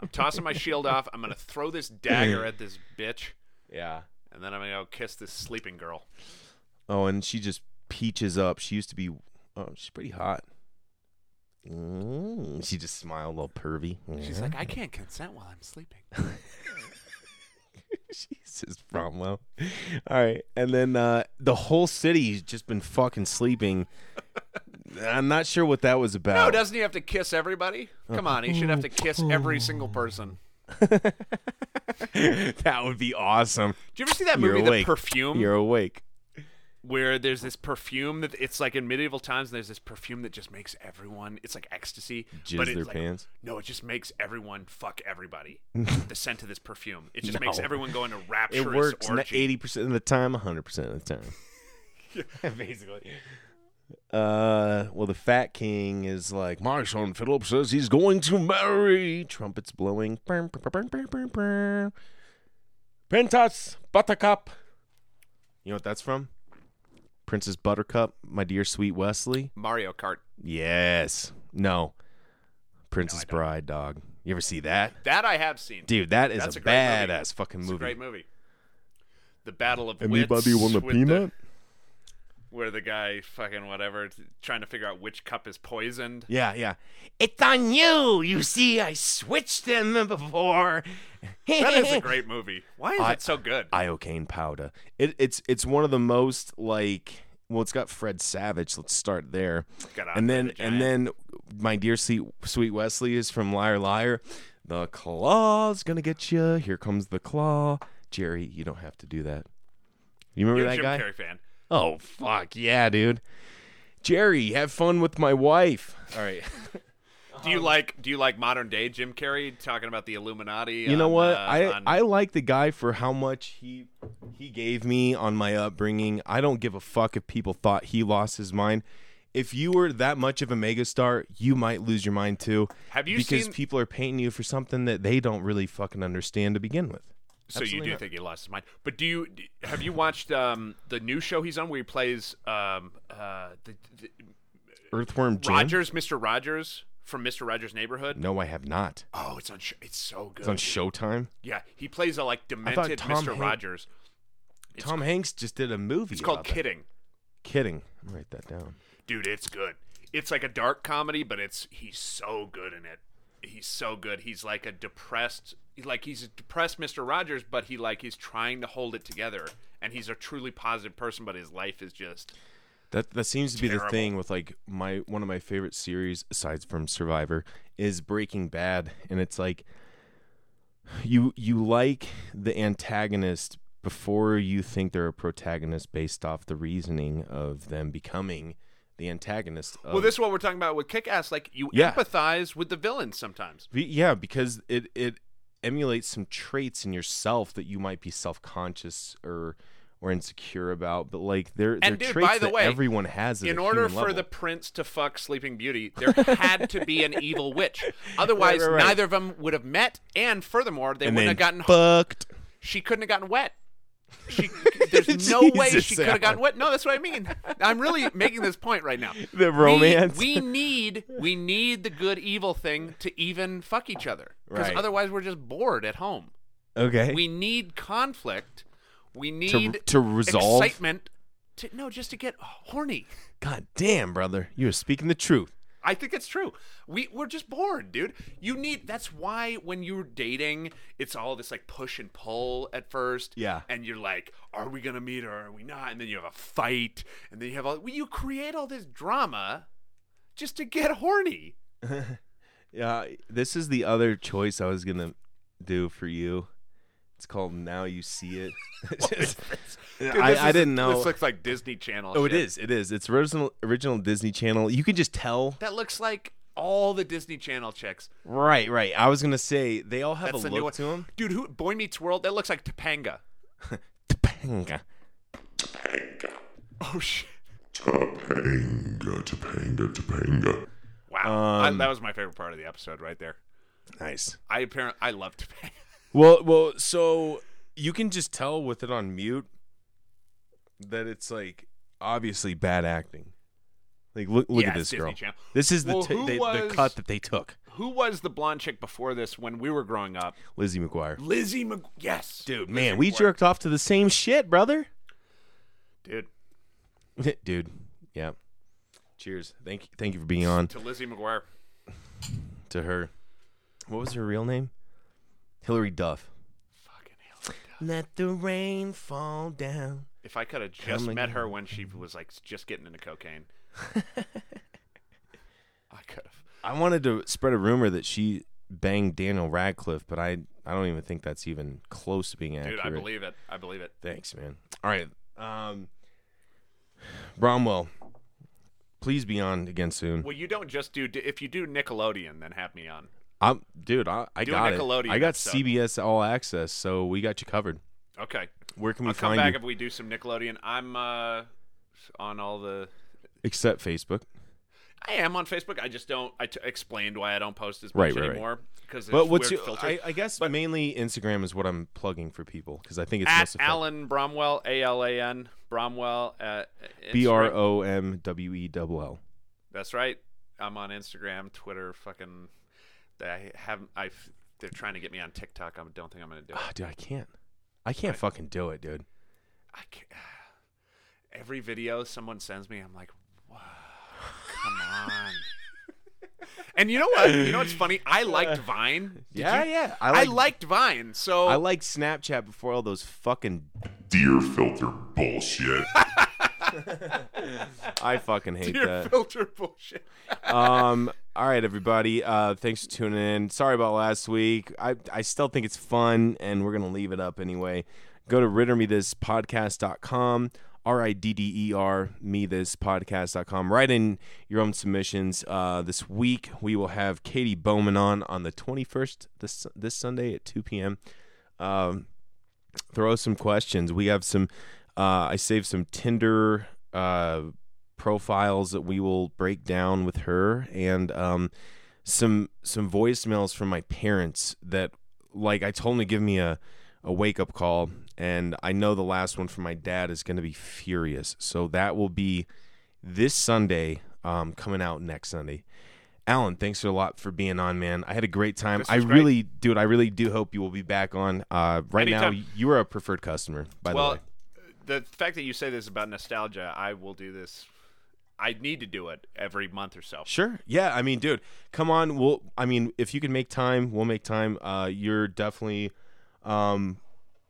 I'm tossing my shield off. I'm gonna throw this dagger at this bitch, yeah. and then I'm gonna go kiss this sleeping girl. Oh, and she just peaches up. She used to be. Oh, she's pretty hot. Mm, she just smiled, a little pervy. She's like, I can't consent while I'm sleeping. Jesus, Cromwell. All right, and then uh, the whole city's just been fucking sleeping. I'm not sure what that was about. No, doesn't he have to kiss everybody? Come on, he should have to kiss every single person. that would be awesome. Did you ever see that You're movie, awake. The Perfume? You're awake. Where there's this perfume that it's like in medieval times and there's this perfume that just makes everyone it's like ecstasy Jizz but it's their like, pants? no it just makes everyone fuck everybody the scent of this perfume it just makes everyone go into It works orgy. eighty percent of the time, hundred percent of the time. Basically. Uh, well, the Fat King is like, my son Philip says he's going to marry. Trumpets blowing. Princess Buttercup. You know what that's from? Princess Buttercup, my dear sweet Wesley. mario kart Yes. No. Princess I don't. Bride, dog. You ever see that? that i have seen Dude, that is That's a, a great movie. badass fucking it's movie. a great movie the battle of Anybody wits want a with peanut? Where the guy fucking whatever trying to figure out which cup is poisoned Yeah, yeah. It's on you. You see, I switched them before. that is a great movie why is I- it so good Iocane powder. It, it's it's one of the most like well, it's got Fred Savage. Let's start there, Got and then the and then my dear sweet sweet Wesley is from Liar Liar. The claw's gonna get you. Here comes the claw. Jerry, you don't have to do that. You remember you're that jim guy? carrey fan Oh fuck yeah, dude. Jerry, have fun with my wife. All right. Do you like do you like modern day Jim Carrey talking about the Illuminati? You know on, what? uh, I on- I like the guy for how much he he gave me on my upbringing. I don't give a fuck if people thought he lost his mind. If you were that much of a megastar, you might lose your mind too. Have you because seen- people are painting you for something that they don't really fucking understand to begin with. So you do not. think he lost his mind? But do you have you watched um, the new show he's on where he plays um, uh, the, the, Earthworm Jim. Rogers, Mr. Rogers from Mr. Rogers' Neighborhood? No, I have not. Oh, it's on. Sh- it's so good. It's on Showtime. Yeah, he plays a like demented Tom Mr. Hanks- Rogers. It's Tom Hanks just did a movie. It's called about that. Kidding. Kidding. I'm write that down. dude it's good it's like a dark comedy but it's he's so good in it he's so good. He's like a depressed like he's a depressed mr rogers but he like he's trying to hold it together and he's a truly positive person but his life is just That that seems to be the thing with like my one of my favorite series aside from Survivor is Breaking Bad and it's like you you like the antagonist before you think they're a protagonist based off the reasoning of them becoming the antagonist. Of, well this is what we're talking about with kick-ass like you Yeah. empathize with the villains sometimes yeah, because it it emulates some traits in yourself that you might be self conscious or or insecure about, but like they're they're dude, traits by the that way, everyone has. In order for level. the prince to fuck sleeping beauty there had to be an evil witch otherwise right, right. neither of them would have met and furthermore they and wouldn't have gotten fucked. she couldn't have gotten wet. She, there's no way she could have gotten wet. No, that's what I mean. I'm really making this point right now. The We- romance. We, need we need the good evil thing to even fuck each other because Right. otherwise we're just bored at home. Okay. We need conflict. We need to resolve. excitement To, no, just to get horny. God damn, brother, you're speaking the truth. I think it's true. We we're just bored, dude. You need that's why when you're dating, it's all this like push and pull at first. Yeah. And you're like, are we gonna meet or are we not? And then you have a fight, and then you have all well, you create all this drama just to get horny. Yeah, this is the other choice I was gonna do for you. It's called Now You See It. Just- Dude, I, this I didn't know. This looks like Disney Channel. oh, it shit. is. It is. It's original original Disney Channel. You can just tell. That looks like all the Disney Channel chicks. Right, right. I was gonna say they all have That's a the new one. look to them. Dude, who Boy Meets World? That looks like Topanga. Topanga. Topanga. Oh shit! Topanga, Topanga, Topanga. Wow, I- Um, that was my favorite part of the episode right there. Nice. I apparently I love Topanga. Well, well, so you can just tell with it on mute that it's like obviously bad acting. Like look, look Yeah, at this girl. Channel. This is the Well, who they, the cut that they took. Who was the blonde chick before this when we were growing up? Lizzie McGuire. Lizzie Mc. Yes, Dude, Lizzie man, we McGuire. jerked off to the same shit, brother. Dude, Dude, yeah. Cheers. Thank you, thank you for being on to Lizzie McGuire. to her. What was her real name? Hilary Duff. Fucking hell. Let the rain fall down. If I could have just Coming met her when she was like just getting into cocaine, I could have. I wanted to spread a rumor that she banged Daniel Radcliffe, but I I don't even think that's even close to being accurate. Dude, I believe it. I believe it. Thanks, man. All right. Um Bromwell, please be on again soon. Well, you don't just do. If you do Nickelodeon, then have me on. I'm dude, I, I Do got it. Nickelodeon I got episode. CBS All Access, so we got you covered. Okay. Where can we I'll come find back you? if we do some Nickelodeon. I'm uh, on all the. Except Facebook. I am on Facebook. I just don't. I t- explained why I don't post as much Right, right, right. anymore because But what's your. I, I guess mainly Instagram is what I'm plugging for people because I think it's at most effective. Alan Bromwell, A L A N Bromwell at B R. O M W E double L. That's right. I'm on Instagram, Twitter, fucking. I haven't. I. They're trying to get me on TikTok. I don't think I'm gonna do it. Ah, dude, I can't. I can't fucking do it, dude. I can't. Every video someone sends me, I'm like, wow, come on. and you know what? You know what's funny? I liked Vine. Did yeah, you- yeah. I, I like liked Vine. So I liked Snapchat before all those fucking. Deer filter bullshit. I fucking hate your that. filter bullshit. um. All right, everybody. Uh, thanks for tuning in. Sorry about last week. I I still think it's fun, and we're gonna leave it up anyway. Go to riddermethispodcast.com. R I D D E R me this podcast.com. Write in your own submissions. Uh, this week we will have Katie Bowman on on the 21st this this Sunday at 2 p.m. Um, throw some questions. We have some. Uh, I saved some Tinder uh, profiles that we will break down with her, and um, some some voicemails from my parents that, like, I told them to give me a a wake up call, and I know the last one from my dad is going to be furious. So that will be this Sunday, um, coming out next Sunday. Alan, thanks a lot for being on, man. I had a great time. I great. really, dude, I really do hope you will be back on. Uh, right Anytime. now, you are a preferred customer, by well, the way. the fact that you say this about nostalgia, I will do this. I need to do it every month or so. Sure. Yeah. I mean, dude, come on. We'll. I mean, if you can make time, we'll make time. Uh, you're definitely, um,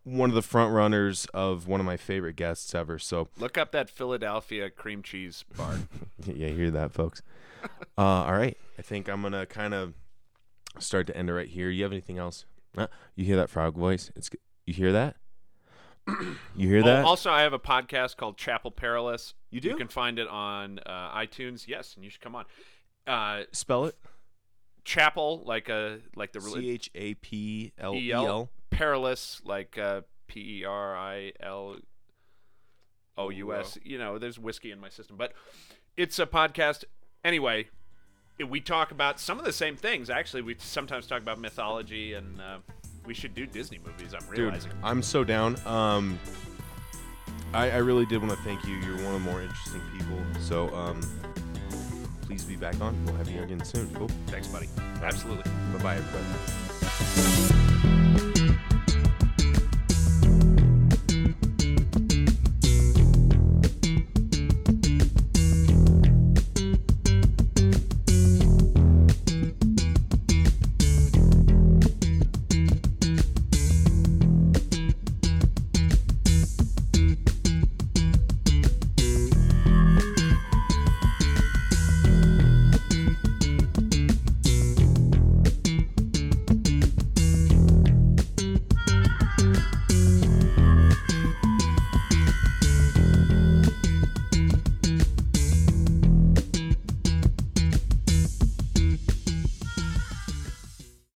one of the front runners of one of my favorite guests ever. So Look up that Philadelphia cream cheese bar. yeah, hear that, folks. uh, all right. I think I'm gonna kind of start to end it right here. You have anything else? Uh, you hear that frog voice? It's. You hear that? you hear Oh, that? also, I have a podcast called Chapel Perilous. You do? You can find it on uh, iTunes. Yes, and you should come on. Uh, Spell it. Chapel, like a like the C. H A P L E. L. Perilous, like uh, P E R I L O U S. You know, there's whiskey in my system, but it's a podcast. Anyway, we talk about some of the same things. Actually, we sometimes talk about mythology, and uh, we should do Disney movies. I'm realizing. Dude. I'm so down. Um, I, I really did want to thank you. You're one of the more interesting people. So, um, please be back on. We'll have you again soon. Cool. Thanks, buddy. Absolutely. Bye bye, everybody.